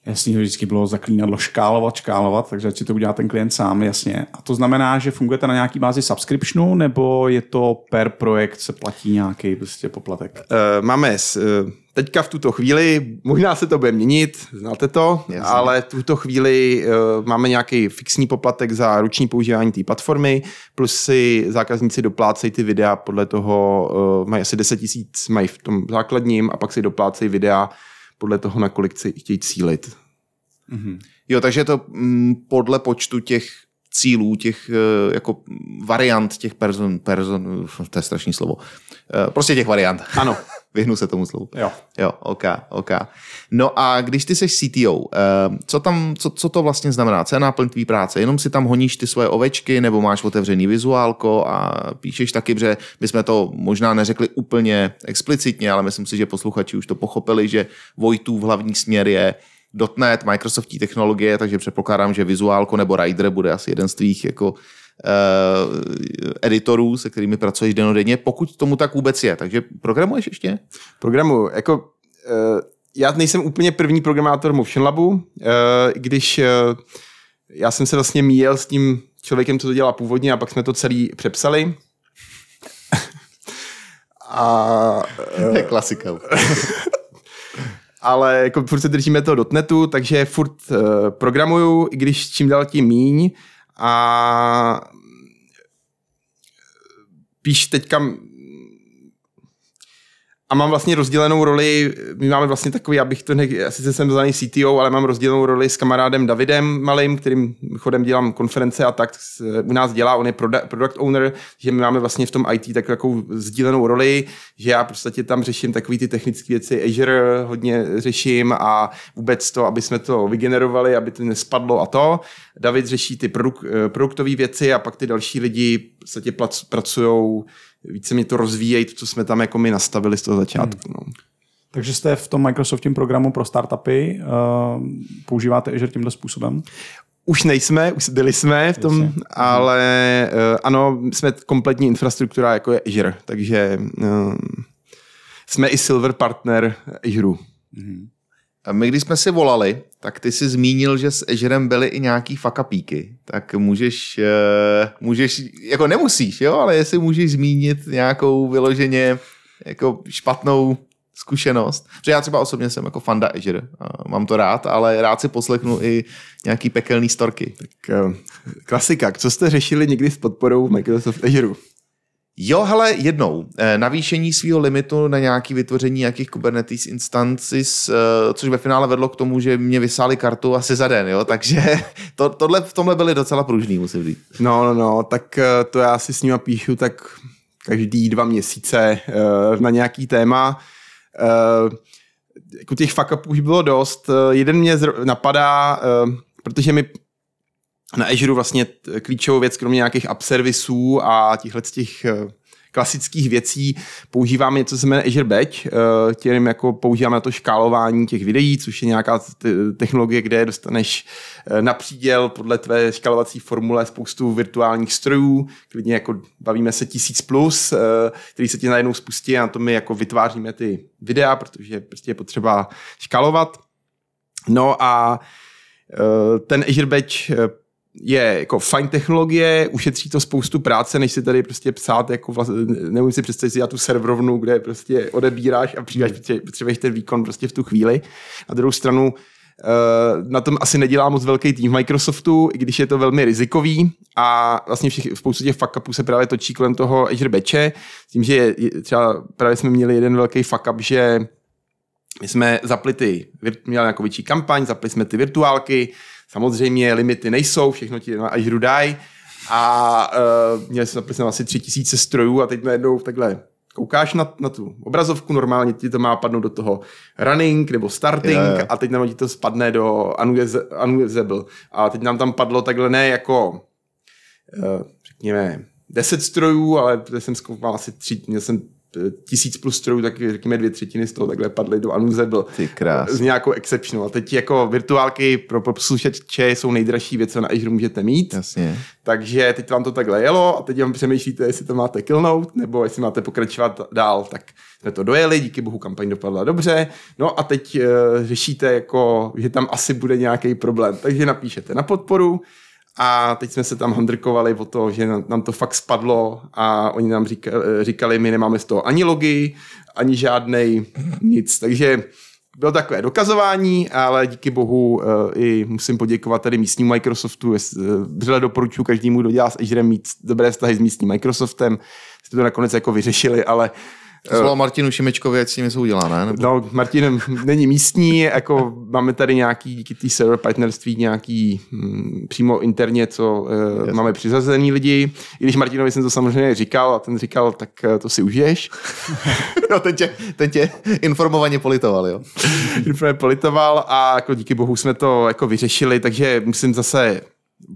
Jasně, to vždycky bylo zaklínadlo škálovat, škálovat, takže si to udělá ten klient sám, jasně. A to znamená, že fungujete na nějaký bázi subscriptionu, nebo je to per projekt, se platí nějaký prostě poplatek? Uh, máme s, uh, teďka v tuto chvíli, možná se to bude měnit, znáte to, Jasně. ale v tuto chvíli uh, máme nějaký fixní poplatek za ruční používání té platformy, plus si zákazníci doplácejí ty videa podle toho, uh, mají asi 10 tisíc, mají v tom základním a pak si doplácejí videa podle toho, na kolik si chtějí cílit. Jo, takže to mm, podle počtu těch cílů, těch eh, jako variant těch person, person to je strašný slovo, Eh, prostě těch variant. Ano. Vyhnu se tomu slovu. Jo. Jo, OK, OK. No a když ty jsi CTO, eh, co, tam, co, co to vlastně znamená? Co je náplň tvý práce? Jenom si tam honíš ty svoje ovečky, nebo máš otevřený vizuálko a píšeš taky, že my jsme to možná neřekli úplně explicitně, ale myslím si, že posluchači už to pochopili, že Vojtův hlavní směr je .NET, Microsoftí technologie, takže předpokládám, že vizuálko nebo Rider bude asi jeden z tvých jako editorů, se kterými pracuješ denodenně, pokud tomu tak vůbec je. Takže programuješ ještě? Programu, jako uh, já nejsem úplně první programátor Motion Labu, uh, když já jsem se vlastně míjel s tím člověkem, co to dělá původně a pak jsme to celý přepsali. a, To je klasika. ale jako furt se držíme toho dotnetu, takže furt uh, programuju, i když čím dál tím míň a píš teďka a mám vlastně rozdělenou roli, my máme vlastně takový, abych to ne, sice jsem zvaný CTO, ale mám rozdělenou roli s kamarádem Davidem Malým, kterým chodem dělám konference a tak u nás dělá, on je product owner, že my máme vlastně v tom IT takovou sdílenou roli, že já prostě tam řeším takové ty technické věci, Azure hodně řeším a vůbec to, aby jsme to vygenerovali, aby to nespadlo a to. David řeší ty produk, produktové věci a pak ty další lidi vlastně pracují více mě to rozvíjejí, to, co jsme tam jako my nastavili z toho začátku. Hmm. No. Takže jste v tom Microsoftním programu pro startupy, uh, používáte Azure tímto způsobem? Už nejsme, už byli jsme v tom, Jasně. ale uh, ano, jsme kompletní infrastruktura jako je Azure, takže uh, jsme i silver partner Azure. Hmm. My, když jsme si volali, tak ty jsi zmínil, že s Azurem byly i nějaký fakapíky. Tak můžeš, uh, můžeš, jako nemusíš, jo, ale jestli můžeš zmínit nějakou vyloženě jako špatnou zkušenost. Protože já třeba osobně jsem jako fanda Azure, mám to rád, ale rád si poslechnu i nějaký pekelný storky. Tak uh, klasika, co jste řešili někdy s podporou Microsoft Azure? Jo, hele, jednou. Eh, navýšení svého limitu na nějaké vytvoření nějakých Kubernetes instances, eh, což ve finále vedlo k tomu, že mě vysáli kartu asi za den, jo, takže to, tohle v tomhle byli docela pružný, musím říct. No, no, no, tak eh, to já si s nima píšu tak každý dva měsíce na nějaký téma. Jako těch fuck už bylo dost. Jeden mě napadá, protože my na Azure vlastně klíčovou věc, kromě nějakých app servisů a těchhle těch eh, klasických věcí používáme něco, co se jmenuje Azure Batch, eh, tím jako používáme na to škálování těch videí, což je nějaká technologie, kde dostaneš eh, na příděl podle tvé škálovací formule spoustu virtuálních strojů, klidně jako bavíme se tisíc plus, který se ti najednou spustí a na to my jako vytváříme ty videa, protože prostě je potřeba škálovat. No a ten Azure Batch je jako fajn technologie, ušetří to spoustu práce, než si tady prostě psát, jako vlast, nemůžu si představit si tu serverovnu, kde prostě odebíráš a přijdeš, potřebuješ ten výkon prostě v tu chvíli. Na druhou stranu Uh, na tom asi nedělá moc velký tým v Microsoftu, i když je to velmi rizikový a vlastně všech, spoustu těch fuck se právě točí kolem toho Azure Batche, s tím, že je, třeba právě jsme měli jeden velký fuck up, že my jsme zapli ty, měli nějakou větší kampaň, zapli jsme ty virtuálky, Samozřejmě limity nejsou, všechno ti na Azure dají a uh, měli jsme například asi tři tisíce strojů a teď najednou takhle koukáš na, na tu obrazovku, normálně ti to má padnout do toho running nebo starting yeah. a teď nám ti to spadne do unusable. A teď nám tam padlo takhle ne jako uh, řekněme 10 strojů, ale jsem zkoumal asi tři, měl jsem tisíc plus strojů, tak řekněme dvě třetiny z toho takhle padly do Unusable. Ty krás. S nějakou exceptional. A teď jako virtuálky pro posluchače jsou nejdražší věc, co na Azure můžete mít. Jasně. Takže teď vám to takhle jelo a teď vám přemýšlíte, jestli to máte killnout, nebo jestli máte pokračovat dál. Tak jsme to dojeli, díky bohu kampaň dopadla dobře. No a teď uh, řešíte, jako, že tam asi bude nějaký problém. Takže napíšete na podporu, a teď jsme se tam handrkovali o to, že nám to fakt spadlo a oni nám říkali, říkali my nemáme z toho ani logy, ani žádnej nic. Takže bylo takové dokazování, ale díky bohu uh, i musím poděkovat tady místnímu Microsoftu. Vřele doporučuji každému, kdo dělá s Azure mít dobré vztahy s místním Microsoftem. Jste to nakonec jako vyřešili, ale Zvolal Martinu Šimečkovi, ať s tím něco udělá, ne? Nebo... No, Martin není místní, jako máme tady nějaký, díky té server partnerství, nějaký hm, přímo interně, co uh, máme přizazený lidi. I když Martinovi jsem to samozřejmě říkal a ten říkal, tak uh, to si užiješ. no, ten tě, ten tě informovaně politoval, jo? Úplně politoval a jako díky bohu jsme to jako vyřešili, takže musím zase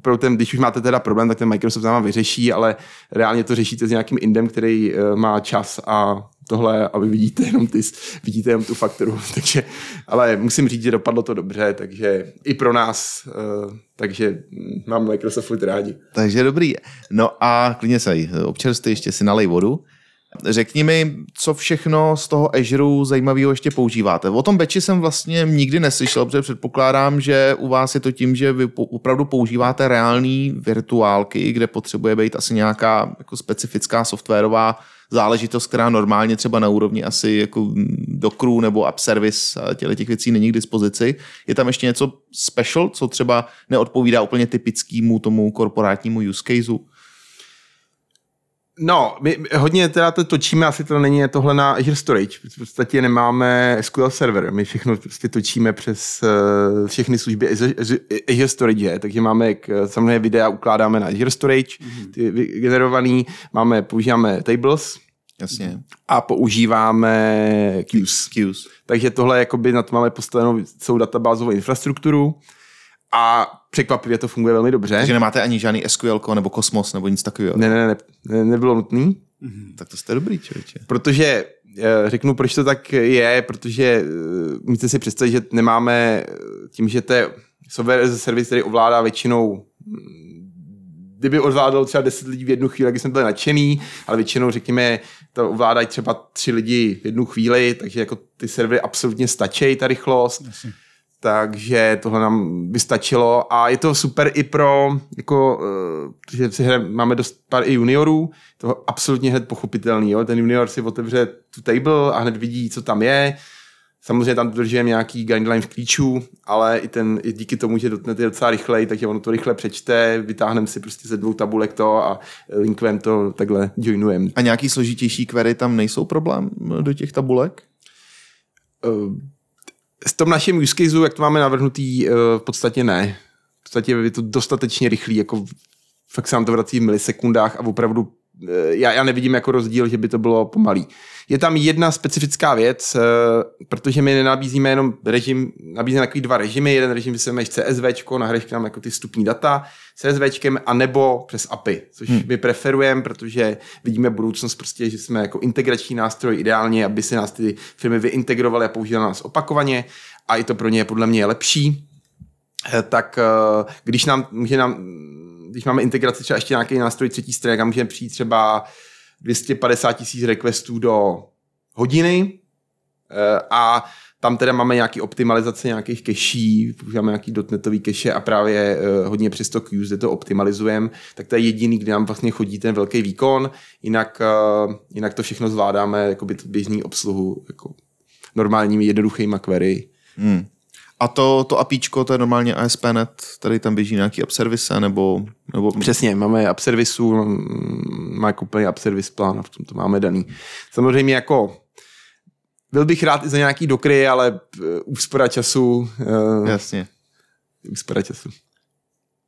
pro ten, když už máte teda problém, tak ten Microsoft vám vyřeší, ale reálně to řešíte s nějakým indem, který má čas a tohle a vy vidíte jenom, ty, vidíte jenom tu fakturu. takže, ale musím říct, že dopadlo to dobře, takže i pro nás, uh, takže mám Microsoft Fleet rádi. Takže dobrý. No a klidně se občerstvě ještě si nalej vodu. Řekni mi, co všechno z toho Azure zajímavého ještě používáte. O tom beči jsem vlastně nikdy neslyšel, protože předpokládám, že u vás je to tím, že vy opravdu používáte reální virtuálky, kde potřebuje být asi nějaká jako specifická softwarová záležitost, která normálně třeba na úrovni asi jako Dockeru nebo App Service a těle těch věcí není k dispozici. Je tam ještě něco special, co třeba neodpovídá úplně typickému tomu korporátnímu use caseu? No, my hodně teda to točíme, asi to není tohle na Azure Storage. V podstatě nemáme SQL server, my všechno prostě točíme přes uh, všechny služby Azure Storage, takže máme, jak, samozřejmě videa ukládáme na Azure Storage, mm-hmm. ty generovaný, máme, používáme tables, Jasně. A používáme Qs. Qs. Takže tohle jakoby na to máme postavenou celou databázovou infrastrukturu a překvapivě to funguje velmi dobře. Takže nemáte ani žádný SQL nebo Cosmos nebo nic takového? Ne, ne, ne, ne nebylo nutný. Mm-hmm. Tak to jste dobrý, člověče. Protože eh, řeknu, proč to tak je, protože eh, můžete si představit, že nemáme eh, tím, že to je software as a service, který ovládá většinou hm, kdyby odvládal třeba 10 lidí v jednu chvíli, tak jsme byli nadšený, ale většinou, řekněme, to ovládají třeba tři lidi v jednu chvíli, takže jako ty servery absolutně stačí, ta rychlost. Jasně takže tohle nám by stačilo a je to super i pro, jako, uh, že si hned, máme dost pár i juniorů, to absolutně hned pochopitelný, jo? ten junior si otevře tu table a hned vidí, co tam je, Samozřejmě tam dodržujeme nějaký guideline v klíčů, ale i, ten, i díky tomu, že dotnet je docela rychlej, takže ono to rychle přečte, vytáhneme si prostě ze dvou tabulek to a linkujeme to takhle joinujeme. A nějaký složitější query tam nejsou problém do těch tabulek? Uh, s tom naším use caseu, jak to máme navrhnutý, eh, v podstatě ne. V podstatě je to dostatečně rychlý, jako fakt se nám to vrací v milisekundách a opravdu já, já nevidím jako rozdíl, že by to bylo pomalý. Je tam jedna specifická věc, eh, protože my nenabízíme jenom režim, nabízíme takový dva režimy. Jeden režim vysvětlíme CSV, nahraješ tam jako ty vstupní data CSV, a nebo přes API, což hmm. my preferujeme, protože vidíme budoucnost prostě, že jsme jako integrační nástroj ideálně, aby se nás ty firmy vyintegrovaly a používaly nás opakovaně a i to pro ně je podle mě lepší. Eh, tak eh, když nám, může nám, když máme integraci třeba ještě nějaký nástroj třetí strany, jak můžeme přijít třeba 250 tisíc requestů do hodiny eh, a tam teda máme nějaký optimalizace nějakých keší, používáme nějaký dotnetový keše a právě uh, hodně přes to Qs, kde to optimalizujeme, tak to je jediný, kde nám vlastně chodí ten velký výkon, jinak, uh, jinak to všechno zvládáme jako by běžný obsluhu jako normálními jednoduchými query. Hmm. A to, to APIčko, to je normálně ASP.NET, tady tam běží nějaký app service, nebo, nebo... Přesně, máme app servisu, má jako plný app service plán a v tom to máme daný. Samozřejmě jako byl bych rád i za nějaký dokry, ale eh, úspora času. Uh, Jasně. Úspora času.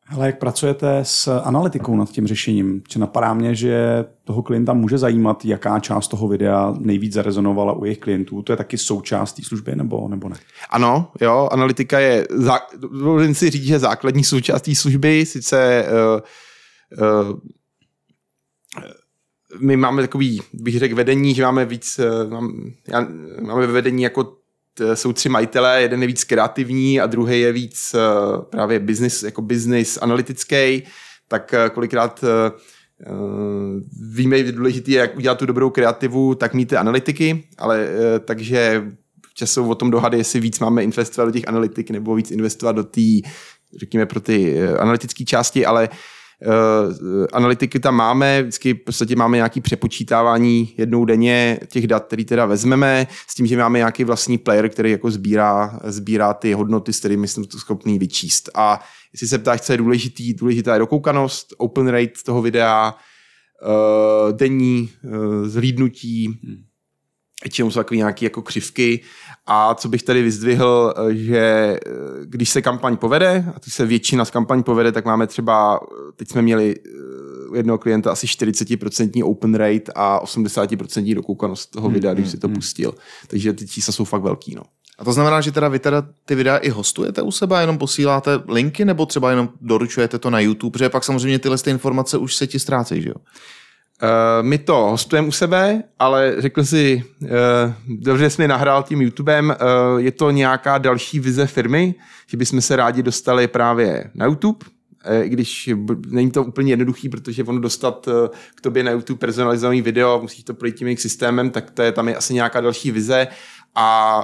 Ale jak pracujete s analytikou nad tím řešením? Či napadá mě, že toho klienta může zajímat, jaká část toho videa nejvíc zarezonovala u jejich klientů. To je taky součást té služby, nebo, nebo ne? Ano, jo, analytika je, zá, si říct, že základní součástí služby, sice uh, uh, my máme takový, bych řekl, vedení, že máme víc, uh, máme vedení jako jsou tři majitelé, jeden je víc kreativní a druhý je víc uh, právě business, jako business analytický, tak uh, kolikrát víme, že důležité je, jak udělat tu dobrou kreativu, tak mít ty analytiky, ale takže času o tom dohady, jestli víc máme investovat do těch analytik nebo víc investovat do té, řekněme, pro ty analytické části, ale Uh, analytiky tam máme, vždycky v podstatě máme nějaký přepočítávání jednou denně těch dat, který teda vezmeme, s tím, že máme nějaký vlastní player, který jako sbírá, sbírá ty hodnoty, s kterými jsme to schopný vyčíst. A jestli se ptáš, co je důležitý, důležitá je dokoukanost, open rate toho videa, uh, denní uh, zhlídnutí, hmm Většinou jsou takové nějaké jako křivky a co bych tady vyzdvihl, eh, že eh, když se kampaň povede, a když se většina z kampaň povede, tak máme třeba, eh, teď jsme měli u jednoho klienta asi 40% open rate a 80% dokoukanost toho videa, když si to pustil. Takže ty čísla jsou fakt velký. No. A to znamená, že teda vy teda ty videa i hostujete u sebe jenom posíláte linky, nebo třeba jenom doručujete to na YouTube, protože pak samozřejmě tyhle ty informace už se ti ztrácejí, že jo? Uh, my to hostujeme u sebe, ale řekl si, uh, dobře jsi mi nahrál tím YouTubem, uh, je to nějaká další vize firmy, že bychom se rádi dostali právě na YouTube, i když není to úplně jednoduchý, protože ono dostat k tobě na YouTube personalizovaný video, musíš to projít tím jejich systémem, tak to je tam je asi nějaká další vize. A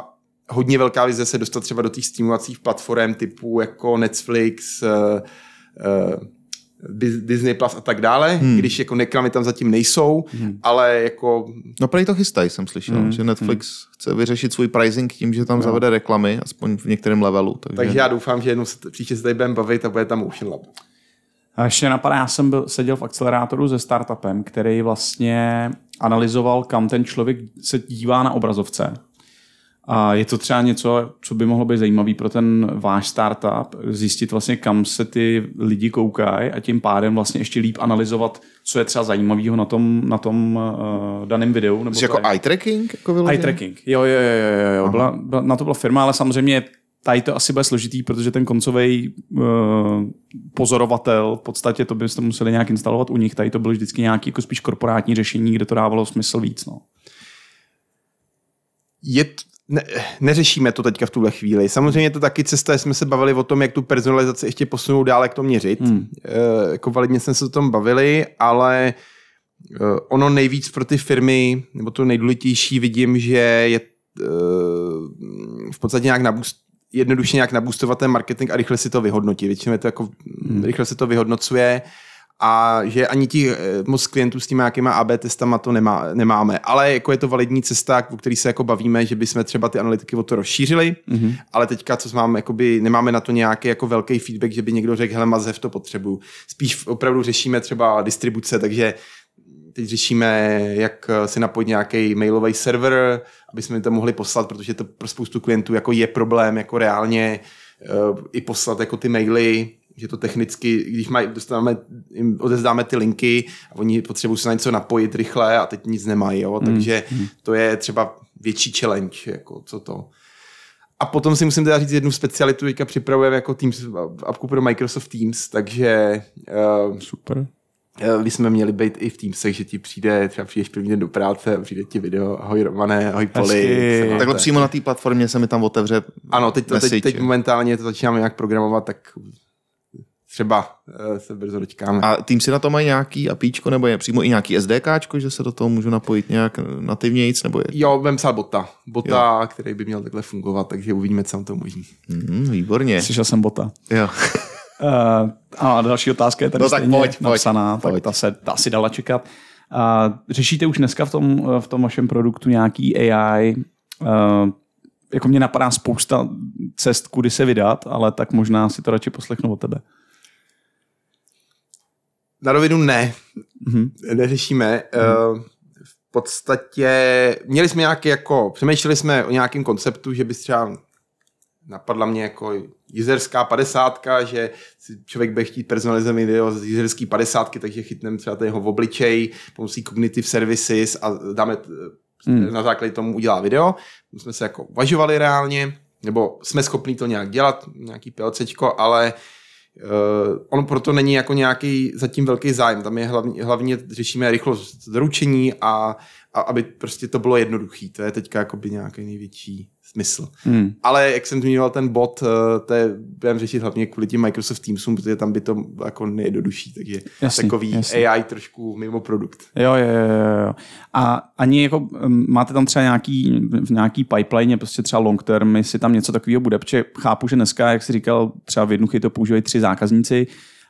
hodně velká vize se dostat třeba do těch streamovacích platform typu jako Netflix, Disney Plus a tak dále, hmm. když jako reklamy tam zatím nejsou, hmm. ale jako... No prej to chystají, jsem slyšel, hmm. že Netflix hmm. chce vyřešit svůj pricing tím, že tam no. zavede reklamy, aspoň v některém levelu. Takže, takže já doufám, že jednou se příště se tady budeme bavit a bude tam Motion Lab. A ještě napadá, já jsem byl, seděl v akcelerátoru se startupem, který vlastně analyzoval, kam ten člověk se dívá na obrazovce a je to třeba něco, co by mohlo být zajímavý pro ten váš startup, zjistit vlastně, kam se ty lidi koukají a tím pádem vlastně ještě líp analyzovat, co je třeba zajímavého na tom, na tom uh, daném videu. Nebo jako eye tracking? Jako eye tracking, jo, jo, jo, jo, jo. Byla, byla, na to byla firma, ale samozřejmě tady to asi bude složitý, protože ten koncový uh, pozorovatel, v podstatě to byste museli nějak instalovat u nich, tady to bylo vždycky nějaký jako spíš korporátní řešení, kde to dávalo smysl víc. No. Je, ne, neřešíme to teďka v tuhle chvíli. Samozřejmě je to taky cesta, jsme se bavili o tom, jak tu personalizaci ještě posunout dále, jak to měřit. Hmm. E, jako validně jsme se o tom bavili, ale e, ono nejvíc pro ty firmy, nebo to nejdůležitější vidím, že je e, v podstatě nějak nabůst, jednoduše nějak nabůstovat ten marketing a rychle si to vyhodnotit. Většinou je to jako, hmm. rychle se to vyhodnocuje a že ani ti eh, moc klientů s těmi nějakýma AB testama to nemá, nemáme. Ale jako je to validní cesta, o který se jako bavíme, že bychom třeba ty analytiky o to rozšířili, mm-hmm. ale teďka, co máme, jakoby, nemáme na to nějaký jako velký feedback, že by někdo řekl, hele, Mazev to potřebuju. Spíš opravdu řešíme třeba distribuce, takže teď řešíme, jak si napojit nějaký mailový server, aby jsme to mohli poslat, protože to pro spoustu klientů jako je problém, jako reálně uh, i poslat jako ty maily, že to technicky, když maj, dostaneme, jim odezdáme ty linky a oni potřebují se na něco napojit rychle a teď nic nemají, jo? Mm. takže mm. to je třeba větší challenge, jako co to. A potom si musím teda říct jednu specialitu, teďka připravujeme jako Teams, apku pro Microsoft Teams, takže uh, super. Když jsme měli být i v Teamsech, že ti přijde, třeba přijdeš první den do práce a přijde ti video, ahoj Romané, ahoj Poli. Takhle přímo na té platformě se mi tam otevře Ano, teď, to, teď, teď momentálně to začínáme nějak programovat, tak třeba uh, se brzo dočkáme. A tým si na to mají nějaký APIčko, nebo je přímo i nějaký SDKčko, že se do toho můžu napojit nějak nativnějíc, nebo je? Jo, vem psal bota. Bota, jo. který by měl takhle fungovat, takže uvidíme, co nám to umožní. Mm, výborně. Slyšel jsem bota. Jo. uh, a další otázka je tady no, tak pojď, napsaná, pojď, tak ta se ta asi dala čekat. Uh, řešíte už dneska v tom, v tom vašem produktu nějaký AI? Uh, jako mě napadá spousta cest, kudy se vydat, ale tak možná si to radši poslechnu od tebe. Na rovinu ne. Mm-hmm. Neřešíme. Mm-hmm. V podstatě měli jsme nějaký jako, přemýšleli jsme o nějakém konceptu, že by třeba napadla mě jako jizerská padesátka, že si člověk bude chtít personalizovat video z jizerský padesátky, takže chytneme třeba ten jeho v obličej pomocí cognitive services a dáme mm. na základě tomu udělá video. My jsme se jako uvažovali reálně, nebo jsme schopni to nějak dělat, nějaký PLCčko, ale Uh, ono proto není jako nějaký zatím velký zájem. Tam je hlavně, hlavně řešíme rychlost zručení a, a aby prostě to bylo jednoduchý. To je teďka jakoby nějaký největší smysl. Hmm. Ale jak jsem zmiňoval ten bot, eh, to je, budeme řešit hlavně kvůli tím Microsoft Teamsům, protože tam by to jako nejjednodušší, takže jasný, takový jasný. AI trošku mimo produkt. Jo, jo, jo, jo. A ani jako máte tam třeba nějaký, v nějaký pipeline, prostě třeba long term, jestli tam něco takového bude, protože chápu, že dneska, jak jsi říkal, třeba v jednu to používají tři zákazníci,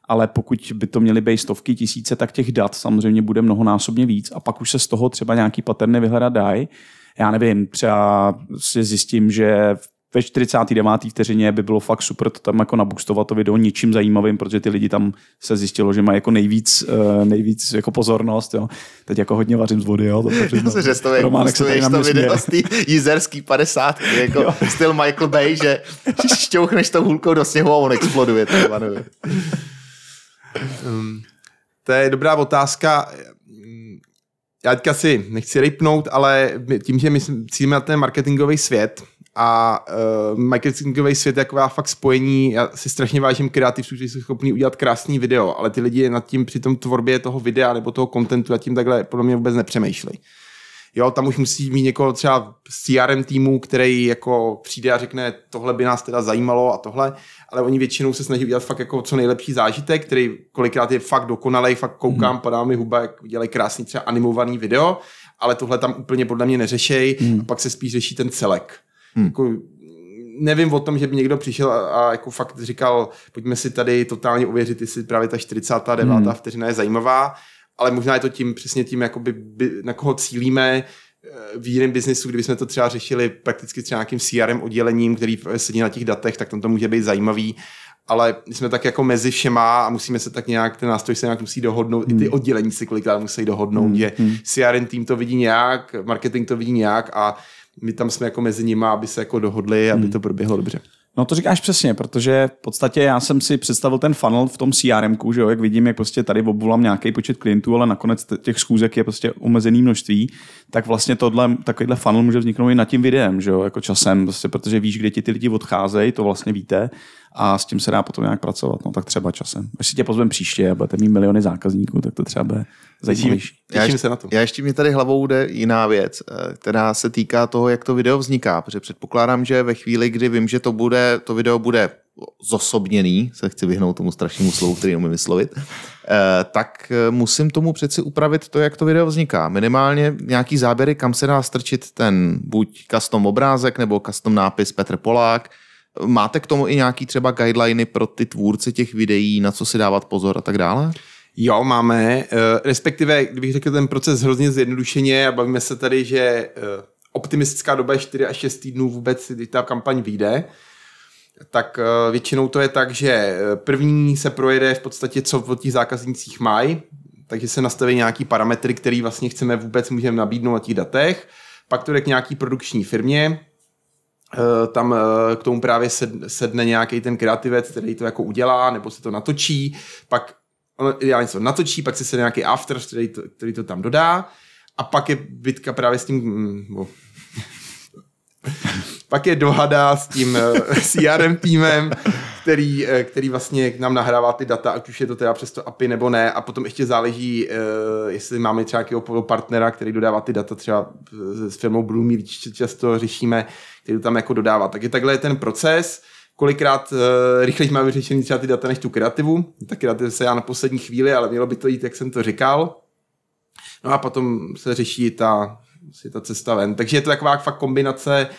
ale pokud by to měly být stovky tisíce, tak těch dat samozřejmě bude mnohonásobně víc a pak už se z toho třeba nějaký paterny vyhledat dají já nevím, třeba si zjistím, že ve 49. vteřině by bylo fakt super to tam jako nabustovat to video něčím zajímavým, protože ty lidi tam se zjistilo, že mají jako nejvíc, uh, nejvíc jako pozornost. Jo. Teď jako hodně vařím z vody. Jo, to Já se, že to je, Románek se to mě video z té jízerský 50, jako styl Michael Bay, že šťouchneš tou hůlkou do sněhu a on exploduje. Třeba, nevím. To je dobrá otázka. Já teďka si nechci rejpnout, ale tím, že my cílíme na ten marketingový svět a uh, marketingový svět je taková fakt spojení, já si strašně vážím kreativců, že jsou schopní udělat krásný video, ale ty lidi nad tím při tom tvorbě toho videa nebo toho kontentu nad tím takhle podle mě vůbec nepřemýšlej. Jo, tam už musí mít někoho třeba z CRM týmu, který jako přijde a řekne, tohle by nás teda zajímalo a tohle, ale oni většinou se snaží udělat fakt jako co nejlepší zážitek, který kolikrát je fakt dokonalý, fakt koukám, hmm. padá mi huba, jak dělají krásný třeba animovaný video, ale tohle tam úplně podle mě neřešej hmm. a pak se spíš řeší ten celek. Hmm. Jako, nevím o tom, že by někdo přišel a, a jako fakt říkal, pojďme si tady totálně uvěřit, jestli právě ta 49. Hmm. vteřina je zajímavá, ale možná je to tím přesně tím, jakoby, by, na koho cílíme eh, v jiném biznesu, kdybychom to třeba řešili prakticky třeba nějakým CRM oddělením, který sedí na těch datech, tak tam to může být zajímavý, ale my jsme tak jako mezi všema a musíme se tak nějak, ten nástroj se nějak musí dohodnout, hmm. i ty oddělení si kolikrát musí dohodnout, hmm. že CRM tým to vidí nějak, marketing to vidí nějak a my tam jsme jako mezi nima, aby se jako dohodli, aby to proběhlo dobře. No to říkáš přesně, protože v podstatě já jsem si představil ten funnel v tom CRM, že jo, jak vidím, jak prostě tady obvolám nějaký počet klientů, ale nakonec těch schůzek je prostě omezený množství, tak vlastně tohle, takovýhle funnel může vzniknout i nad tím videem, že jo, jako časem, prostě, protože víš, kde ti ty lidi odcházejí, to vlastně víte a s tím se dá potom nějak pracovat, no tak třeba časem. Až si tě pozvem příště a budete mít miliony zákazníků, tak to třeba bude zajímavější. Já Těším ještě, se na to. Já ještě mě tady hlavou jde jiná věc, eh, která se týká toho, jak to video vzniká, protože předpokládám, že ve chvíli, kdy vím, že to bude, to video bude zosobněný, se chci vyhnout tomu strašnému slovu, který umím vyslovit, eh, tak eh, musím tomu přeci upravit to, jak to video vzniká. Minimálně nějaký záběry, kam se dá strčit ten buď custom obrázek nebo custom nápis Petr Polák. Máte k tomu i nějaký třeba guideliny pro ty tvůrce těch videí, na co si dávat pozor a tak dále? Jo, máme, uh, respektive, kdybych řekl ten proces hrozně zjednodušeně a bavíme se tady, že uh, optimistická doba je 4 až 6 týdnů vůbec, kdy ta kampaň vyjde, tak uh, většinou to je tak, že eh, první se projede v podstatě, co od těch zákaznících mají, takže se nastaví nějaký parametry, který vlastně chceme vůbec můžeme nabídnout na těch datech, pak to jde k nějaký produkční firmě, Eh, tam eh, k tomu právě sed- sedne nějaký ten kreativec, který to jako udělá, nebo se to natočí, pak se to natočí, pak se sedne nějaký after, který to, který to tam dodá a pak je bitka právě s tím, mm, pak je dohada s tím eh, CRM týmem, který, eh, který vlastně nám nahrává ty data, ať už je to teda přes to API nebo ne, a potom ještě záleží, eh, jestli máme třeba nějakého partnera, který dodává ty data, třeba eh, s firmou Bloomy často řešíme, který to tam jako dodává. Takže takhle je ten proces. Kolikrát uh, rychleji máme vyřešený třeba ty data než tu kreativu. Ta kreativa se já na poslední chvíli, ale mělo by to jít, jak jsem to říkal. No a potom se řeší ta, si ta cesta ven. Takže je to taková fakt kombinace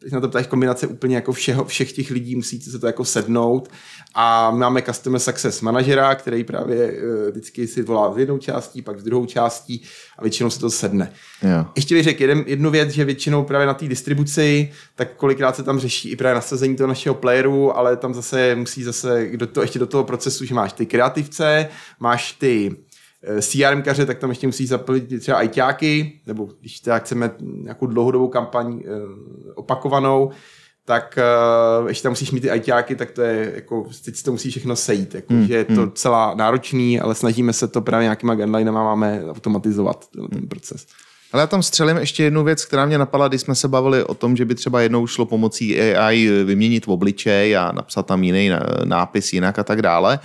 teď na to ptáš kombinace úplně jako všeho, všech těch lidí, musíte se to jako sednout a máme customer success manažera, který právě uh, vždycky si volá v jednou částí, pak v druhou částí a většinou se to sedne. Jo. Ještě bych řekl jeden, jednu věc, že většinou právě na té distribuci, tak kolikrát se tam řeší i právě nasazení toho našeho playeru, ale tam zase musí zase do toho, ještě do toho procesu, že máš ty kreativce, máš ty eh, CRM kaře, tak tam ještě musí zapojit třeba ITáky, nebo když teda chceme nějakou dlouhodobou kampaň eh, opakovanou, tak uh, ještě tam musíš mít ty ITáky, tak to je jako, teď si to musí všechno sejít, jako, hmm, že je to celá náročný, ale snažíme se to právě nějakýma guidelinama máme automatizovat ten, ten proces. Ale já tam střelím ještě jednu věc, která mě napadla, když jsme se bavili o tom, že by třeba jednou šlo pomocí AI vyměnit v obličej a napsat tam jiný nápis jinak a tak dále.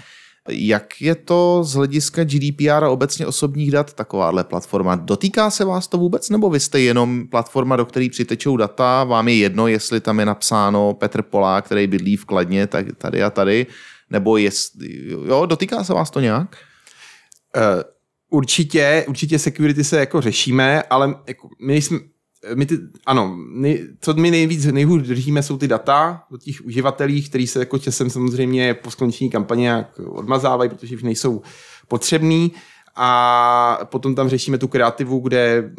Jak je to z hlediska GDPR a obecně osobních dat takováhle platforma? Dotýká se vás to vůbec, nebo vy jste jenom platforma, do které přitečou data, vám je jedno, jestli tam je napsáno Petr Polák, který bydlí v Kladně, tak tady a tady, nebo jestli, jo, dotýká se vás to nějak? Uh, určitě, určitě security se jako řešíme, ale jako my jsme, my ty, ano, my, co my nejvíc, nejhůř držíme, jsou ty data od těch uživatelích, který se jako časem samozřejmě po skončení kampaně nějak odmazávají, protože už nejsou potřebný a potom tam řešíme tu kreativu, kde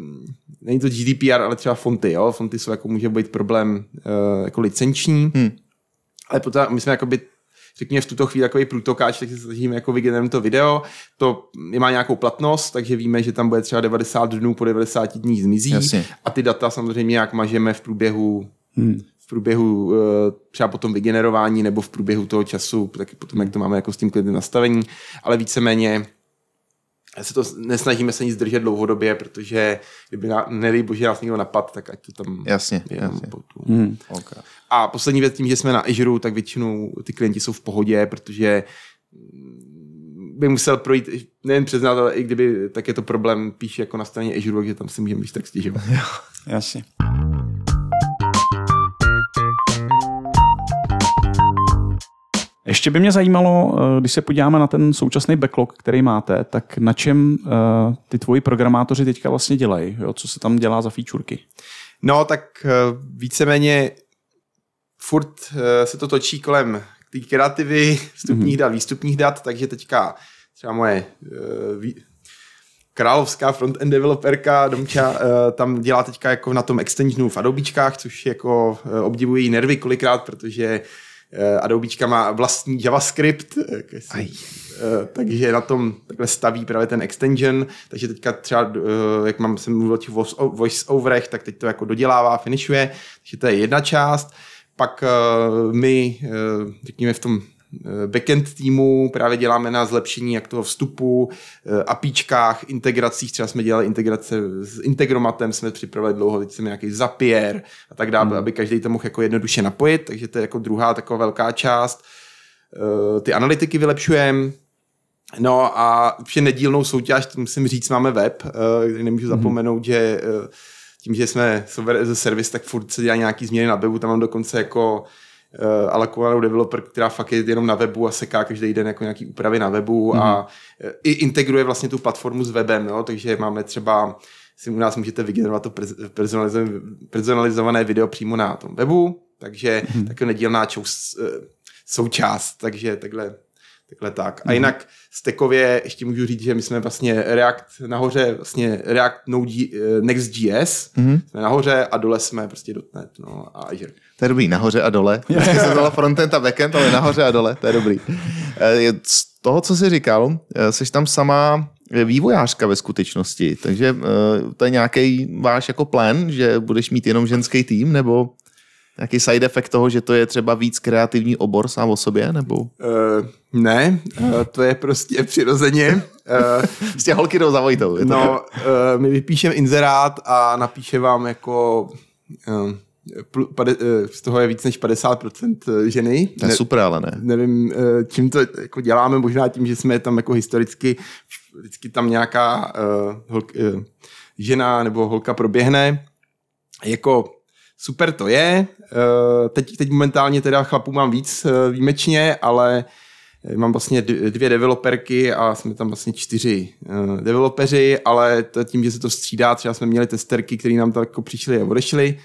není to GDPR, ale třeba fonty, jo? Fonty jsou jako může být problém uh, jako licenční, Hmm. ale potom my jsme jakoby řekněme v tuto chvíli takový průtokáč, tak se snažíme jako vygenerovat to video, to má nějakou platnost, takže víme, že tam bude třeba 90 dnů, po 90 dní zmizí Jasně. a ty data samozřejmě jak mažeme v průběhu Hmm. v průběhu uh, třeba potom vygenerování nebo v průběhu toho času, tak potom jak to máme jako s tím klidným nastavení, ale víceméně se to nesnažíme se nic držet dlouhodobě, protože kdyby na, nedej bože nás někdo napad, tak ať to tam Jasně, je jasně. Hmm. Okay. A poslední věc tím, že jsme na Azure, tak většinou ty klienti jsou v pohodě, protože by musel projít nejen přiznat, ale i kdyby, tak je to problém píš jako na straně Azure, takže tam si můžeme když tak stěžovat. Jasně. Ještě by mě zajímalo, eh, když se podíváme na ten současný backlog, který máte, tak na čem eh, ty tvoji programátoři teďka vlastně dělají? Jo? Co se tam dělá za featureky? No, tak eh, víceméně furt se to točí kolem té kreativy, vstupních dat, výstupních dat, takže teďka třeba moje královská front-end developerka Domča tam dělá teďka jako na tom extensionu v Adobečkách, což jako obdivují nervy kolikrát, protože eh, Adobečka má vlastní JavaScript, eh, jestli- eh, takže na tom takhle staví právě ten extension, takže teďka třeba, jak mám, jsem mluvil o těch voice- voice-overech, tak teď to jako dodělává, finišuje, takže to je jedna část. Pak my, řekněme v tom backend týmu právě děláme na zlepšení jak toho vstupu, eh, APIčkách, integracích, třeba jsme dělali integrace s Integromatem, jsme připravili dlouho, teď jsem nějaký Zapier a tak dále, aby každý to mohl jako jednoduše napojit, takže to je jako druhá taková velká část. Eh, Ty analytiky vylepšujeme, No a vše nedílnou soutěž, to musím říct, máme web, eh, kde nemůžu zapomenout, že eh, tím, že jsme software as a service, tak furt se dělá nějaký změny na webu, tam mám dokonce jako alokovanou developer, která fakt je jenom na webu a seká každý den jako nějaký úpravy na webu mm-hmm. a eh, i integruje vlastně tu platformu s webem, jo? takže máme třeba si u nás můžete vygenerovat to pers- personalizované, personalizované video přímo na tom webu, takže mm-hmm. taková nedílná čous, eh, součást, takže takhle Takhle tak. A jinak stekově ještě můžu říct, že my jsme vlastně React nahoře, vlastně React Node, eh, Next.js, mm-hmm. jsme nahoře a dole jsme prostě .NET no, a Azure. To je dobrý, nahoře a dole. Vždycky se dala frontend a backend, ale nahoře a dole, to je dobrý. Eh, Z toho, co jsi říkal, eh, jsi tam sama vývojářka ve skutečnosti, takže to je nějaký váš jako plán, že budeš mít jenom ženský tým, nebo nějaký side effect toho, že to je třeba víc kreativní obor sám o sobě, nebo Uh, ne, uh, to je prostě přirozeně. Uh, prostě holky jdou za Vojtou. No, uh, my vypíšeme inzerát a napíše vám jako uh, z toho je víc než 50% ženy. to je super, ale ne. nevím, čím to jako děláme, možná tím, že jsme tam jako historicky, vždycky tam nějaká uh, holk, uh, žena nebo holka proběhne. Jako super to je. Uh, teď, teď momentálně teda chlapů mám víc uh, výjimečně, ale eh, mám vlastně dvě developerky a jsme tam vlastně čtyři developeři, ale tím, že se to střídá, třeba jsme měli testerky, které nám tam jako přišli a odešli.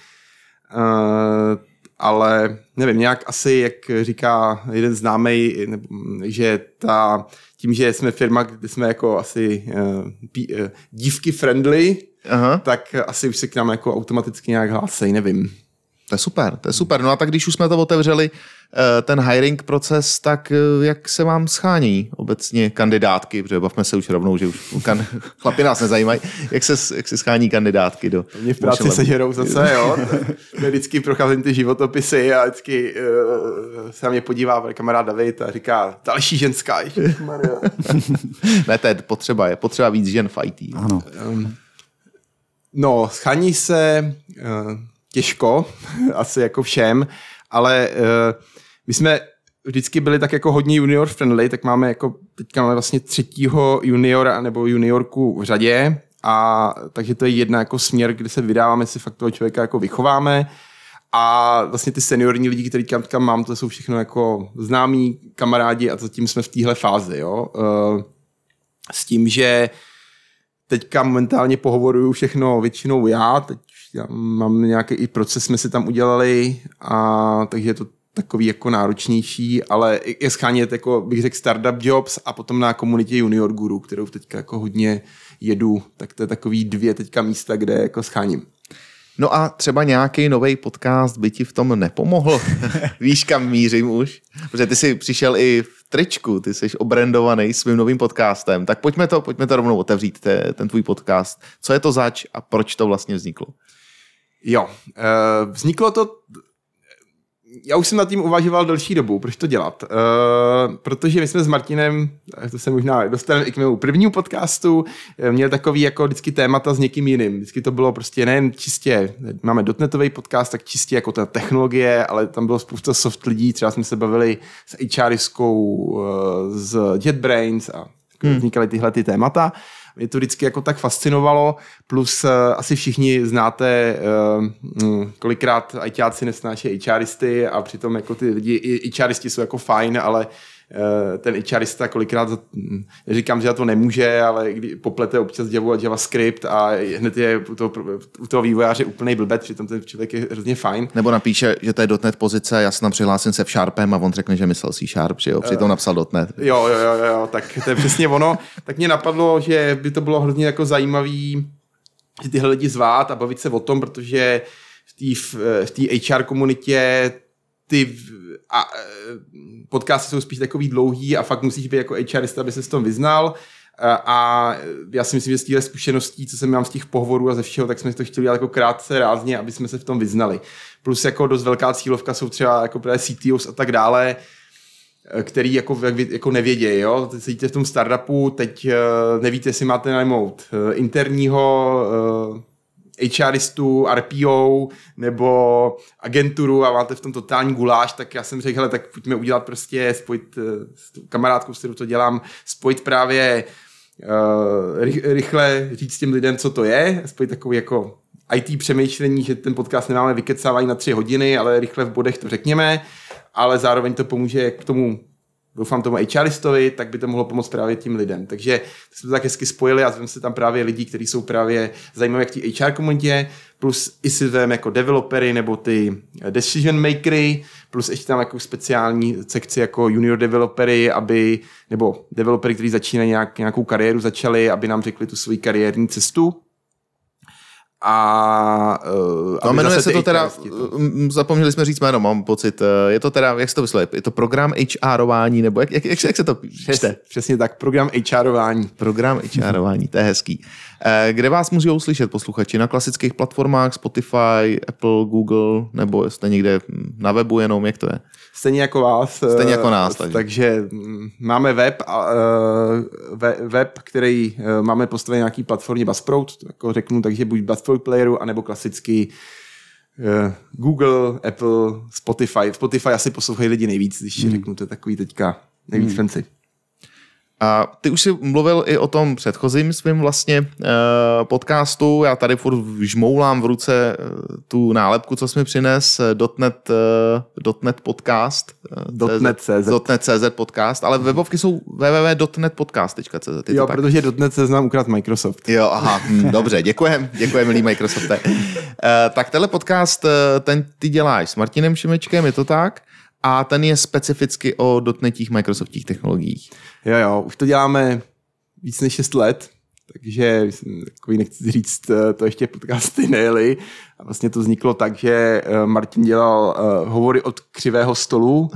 Ale nevím, nějak asi, jak říká jeden známý, že ta, tím, že jsme firma, kde jsme jako asi dívky friendly, Aha, tak asi už se k nám jako automaticky nějak hlásej, nevím. to je super, to je super. No a tak když už jsme to otevřeli, eh, ten hiring proces, tak eh, jak se vám schání obecně kandidátky, protože bavme se už rovnou, že už kan, chlapi nás nezajímají, jak se, jak se schání kandidátky do... Mě v práci vašeho- sežerou zase, jo. My vždycky procházím ty životopisy a vždycky uh, se na mě podívá kamarád David a říká, další ženská. Ne, to je potřeba, je potřeba víc žen v IT. Ano. No, schání se uh, těžko, asi jako všem, ale uh, my jsme vždycky byli tak jako hodně junior friendly, tak máme jako, teďka máme vlastně třetího juniora nebo juniorku v řadě, a takže to je jedna jako směr, kde se vydáváme, si fakt toho člověka jako vychováme a vlastně ty seniorní lidi, který teďka mám, to jsou všechno jako známí kamarádi a zatím jsme v téhle fázi, jo. Uh, s tím, že teďka momentálně pohovoruju všechno většinou já, teď já mám nějaký i proces, jsme si tam udělali, a takže je to takový jako náročnější, ale je schánět, jako bych řekl, startup jobs a potom na komunitě Junior Guru, kterou teďka jako hodně jedu, tak to je takový dvě teďka místa, kde jako scháním. No a třeba nějaký nový podcast by ti v tom nepomohl? Víš, kam mířím už? Protože ty jsi přišel i v tričku, ty jsi obrandovaný svým novým podcastem. Tak pojďme to, pojďme to rovnou otevřít, te, ten tvůj podcast. Co je to zač a proč to vlastně vzniklo? Jo, uh, vzniklo to já už jsem nad tím uvažoval delší dobu, proč to dělat. Uh, protože my jsme s Martinem, to se možná dostaneme i k mému prvnímu podcastu, měli takový jako vždycky témata s někým jiným. Vždycky to bylo prostě nejen čistě, máme dotnetový podcast, tak čistě jako ta technologie, ale tam bylo spousta soft lidí, třeba jsme se bavili s HRiskou, uh, z JetBrains a hmm. vznikaly tyhle ty témata mě to vždycky jako tak fascinovalo, plus uh, asi všichni znáte, uh, kolikrát ITáci nesnáší HRisty a přitom jako ty lidi, i HRisti jsou jako fajn, ale Eh, ten HRista kolikrát, říkám, že to nemůže, ale kdy poplete občas Java JavaScript a hned je u toho, u toho vývojáře úplný blbec, přitom ten člověk je hrozně fajn. Nebo napíše, že to je .NET pozice, já jsem tam přihlásím se v Sharpem a on řekne, že myslel C Sharp, že jo, přitom napsal .NET. Jo, jo, jo, jo, tak to je přesně ono. Tak mě napadlo, že by to bylo hrozně jako zajímavý, že tyhle lidi zvát a bavit se o tom, protože v té HR komunitě ty a e, podcasty jsou spíš takový dlouhý a fakt musíš být jako HRista, aby se s tom vyznal. A já si myslím, že z těchto zkušeností, co jsem mám z těch pohovorů a ze všeho, tak jsme to chtěli dělat jako krátce, rázně, aby jsme se v tom vyznali. Plus jako dost velká cílovka jsou třeba jako právě CTOs a tak dále, e, který jako, jako nevědějí, jo. Sedíte v tom startupu, teď e, nevíte, jestli máte najmout interního HRistu, RPO nebo agenturu a máte v tom totální guláš, tak já jsem řekl, hele, tak pojďme udělat prostě, spojit eh, s kamarádkou, s kterou to dělám, spojit právě uh, rychle říct těm lidem, co to je, spojit takový jako IT přemýšlení, že ten podcast nemáme vykecávají na tři hodiny, ale rychle v bodech to řekněme, ale zároveň to pomůže k tomu doufám tomu HRistovi, tak by to mohlo pomoct právě tím lidem. Takže jsme to tak hezky spojili a jsme si tam právě lidi, kteří jsou právě zajímaví jak ti HR komunitě, plus i si vem jako developery nebo ty decision makery, plus ještě tam jako speciální sekci jako junior developery, aby, nebo developery, kteří začínají nějak, nějakou kariéru, začali, aby nám řekli tu svoji kariérní cestu a uh, no, jmenuje se to teda, to. zapomněli jsme říct jméno, mám pocit, je to teda, jak se to vysloví, je to program HRování, nebo jak, jak, jak, jak se to čte? Přesně tak, program HRování. Program HRování, to je hezký. Kde vás můžou slyšet posluchači? Na klasických platformách, Spotify, Apple, Google, nebo jste někde na webu jenom, jak to je? Stejně jako vás. Stejně jako nás. Takže, takže mm, máme web, web, který máme postavený na nějaký platformě Buzzsprout, jako řeknu, takže buď Buzzsprout playeru, anebo klasický Google, Apple, Spotify. Spotify asi poslouchají lidi nejvíc, když hmm. řeknu, to je takový teďka nejvíc hmm. fancy. A ty už jsi mluvil i o tom předchozím svým vlastně uh, podcastu. Já tady furt žmoulám v ruce uh, tu nálepku, co jsi mi přines, .NET, uh, .NET podcast. Uh, .NET.cz. .NET.cz podcast, ale webovky jsou www.netpodcast.cz. Jo, tak? protože .NET se znám ukrát Microsoft. Jo, aha, hm, dobře, děkujem, děkujem, milý Microsofte. Uh, tak tenhle podcast, ten ty děláš s Martinem Šimečkem, je to tak? A ten je specificky o dotnetích Microsoftích technologiích. Jo, jo, už to děláme víc než 6 let, takže takový nechci říct, eh, to ještě podcasty nejeli. A vlastně to vzniklo tak, že eh, Martin dělal uh, hovory od křivého stolu,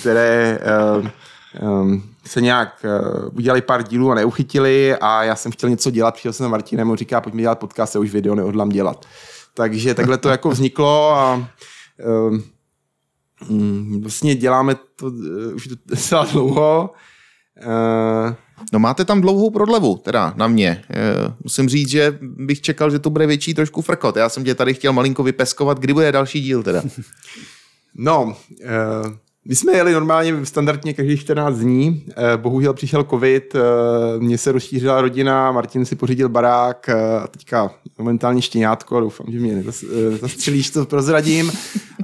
které uh, um, se nějak uh, udělali pár dílů a neuchytili a já jsem chtěl něco dělat, přišel jsem na Martinem a říká, pojďme dělat podcast, já už video neodlám dělat. Takže takhle to jako vzniklo a vlastně děláme to uh, už docela dlouho. Uh, no máte tam dlouhou prodlevu, teda na mě. Uh, musím říct, že bych čekal, že to bude větší trošku frkot. Já jsem tě tady chtěl malinko vypeskovat, kdy bude další díl teda. no, my jsme jeli normálně standardně každých 14 dní, eh, bohužel přišel covid, eh, mně se rozšířila rodina, Martin si pořídil barák eh, a teďka momentálně štěňátko, doufám, že mě zastřelíš, to prozradím.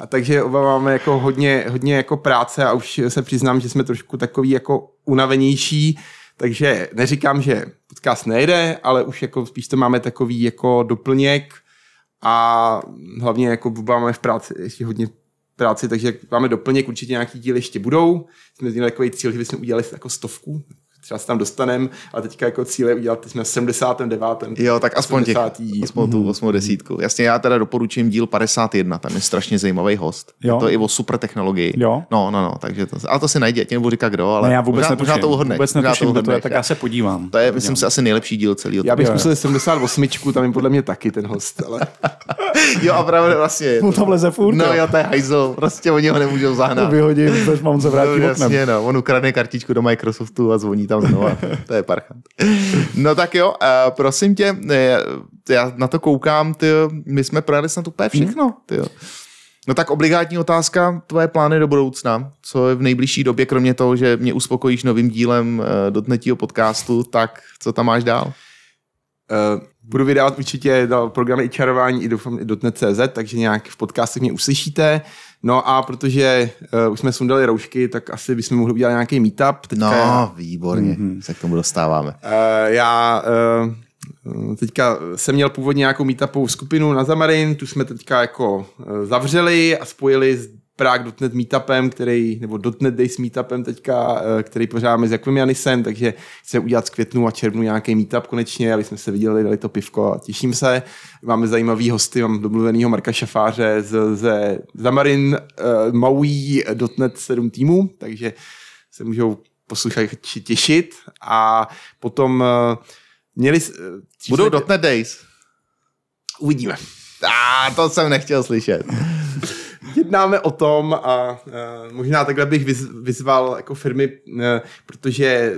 A takže oba máme jako hodně, hodně jako práce a už se přiznám, že jsme trošku takový jako unavenější, takže neříkám, že podcast nejde, ale už jako spíš to máme takový jako doplněk a hlavně jako máme v práci ještě hodně práci, takže máme doplněk, určitě nějaký díly ještě budou. Jsme měli takový cíl, že bychom udělali jako stovku, třeba se tam dostaneme, ale teďka jako cíl je udělat, teď jsme v 79. Jo, tak aspoň těch, 80. aspoň tu osmou desítku. Jasně, já teda doporučím díl 51, tam je strašně zajímavý host. Jo. Je to i o super technologii. Jo. No, no, no, takže to, ale to si najde, tě nebudu říkat kdo, ale Ne, já vůbec možná, možná to uhodneš. Vůbec možná netuším, kdo to je, tak já se podívám. To je, myslím si, asi nejlepší díl celého. Já bych zkusil 78, tam je podle mě taky ten host, ale Jo, a právě vlastně je Mu to. tam leze furt, No jo. to je hajzl, prostě oni ho nemůžou zahnat. Vyhodím, než mám se vrátit No, jasně, no. On ukradne kartičku do Microsoftu a zvoní tam znova. to je parchant. No tak jo, uh, prosím tě, eh, já na to koukám, ty, my jsme projeli snad úplně všechno. Ty. No tak obligátní otázka, tvoje plány do budoucna, co je v nejbližší době, kromě toho, že mě uspokojíš novým dílem uh, dotnetího podcastu, tak co tam máš dál? Uh, budu vydávat určitě dál programy i čarování i doufám i .NET.cz, takže nějak v podcastech mě uslyšíte. No a protože uh, už jsme sundali roušky, tak asi bychom mohli udělat nějaký meetup. Teďka já, No, výborně, mm-hmm. se k tomu dostáváme. uh, já uh, teďka jsem měl původně nějakou meetupovou skupinu na Zamarin, tu jsme teďka jako uh, zavřeli a spojili s Prague.net meetupem, který, nebo .NET Days meetupem teďka, eh, který pořádáme s Jakubem Janisem, takže chceme udělat z květnu a červnu nějaký meetup konečně, aby jsme se viděli, dali to pivko a těším se. Máme zajímavý hosty, mám domluvenýho Marka Šafáře z, ze Zamarin uh, Maui .NET 7 týmu, takže se můžou posluchači těšit a potom uh, měli... eh, Budou .NET Days. Uvidíme. A to jsem nechtěl slyšet. Jednáme o tom a uh, možná takhle bych vyz, vyzval jako firmy, uh, protože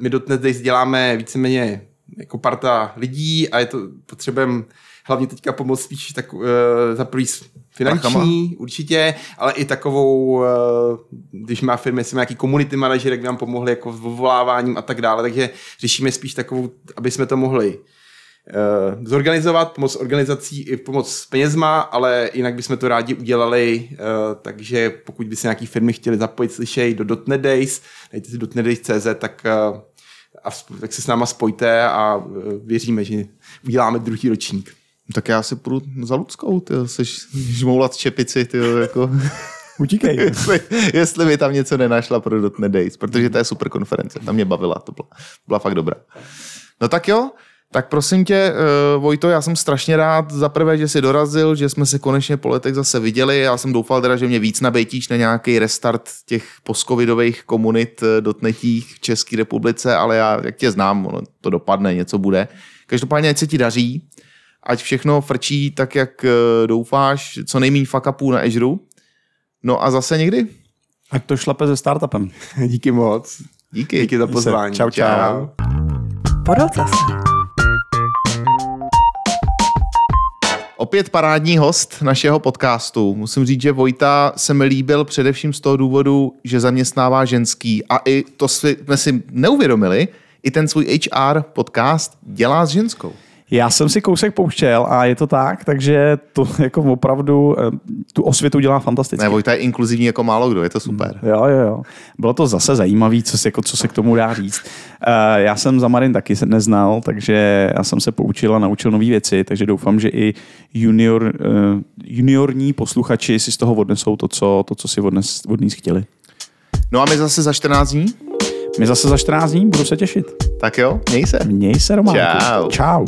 my dotnet Days děláme víceméně jako parta lidí a je to potřebujeme hlavně teďka pomoct spíš tak uh, za prvý finanční, Prachama. určitě, ale i takovou, uh, když má firmy, má nějaký community manažer, jak by nám pomohli jako s a tak dále, takže řešíme spíš takovou, aby jsme to mohli zorganizovat, pomoc organizací i pomoc s penězma, ale jinak bychom to rádi udělali, uh, takže pokud by se nějaký firmy chtěli zapojit, slyšej, do .NET Days, dejte si .NET tak, uh, a, tak se s náma spojte a uh, věříme, že uděláme druhý ročník. Tak já si půjdu za Luckou, ty jsi žmoulat čepici, ty jako... Utíkej. jestli, jestli by tam něco nenašla pro .NET Days, protože to je super konference, tam mě bavila, to byla, byla fakt dobrá. No tak jo, tak prosím tě, uh, Vojto, já jsem strašně rád za prvé, že jsi dorazil, že jsme se konečně po letech zase viděli. Já jsem doufal teda, že mě víc nabejtíš na nějaký restart těch postcovidových komunit eh, dotnetích v České republice, ale já, jak tě znám, ono to dopadne, něco bude. Každopádně, ať se ti daří, ať všechno frčí tak, jak eh, doufáš, co nejméně fuck upů na Azure. No a zase někdy. Ať to šlape se startupem. Díky moc. Díky. Díky za pozvání. Čau, čau. Podotaz. Opět parádní host našeho podcastu. Musím říct, že Vojta se mi líbil především z toho důvodu, že zaměstnává ženský a i to jsme si neuvědomili, i ten svůj HR podcast dělá s ženskou. Já jsem si kousek pouštěl a je to tak, takže to jako opravdu eh, tu osvětu dělá fantasticky. Ne, Vojta je inkluzivní jako málo kdo, je to super. Jo, jo, jo. Bylo to zase zajímavé, co, se- jako, co se k tomu dá říct. Uh, já jsem Zamarin taky se neznal, takže já jsem se poučil a naučil nové věci, takže doufám, že i junior, uh, juniorní posluchači si z toho odnesou to, co, to, co si odnes, od ní chtěli. No a my zase za 14 dní? My zase za 14 dní budu se těšit. Tak jo, měj se. Měj se, Románku. Čau. Čau.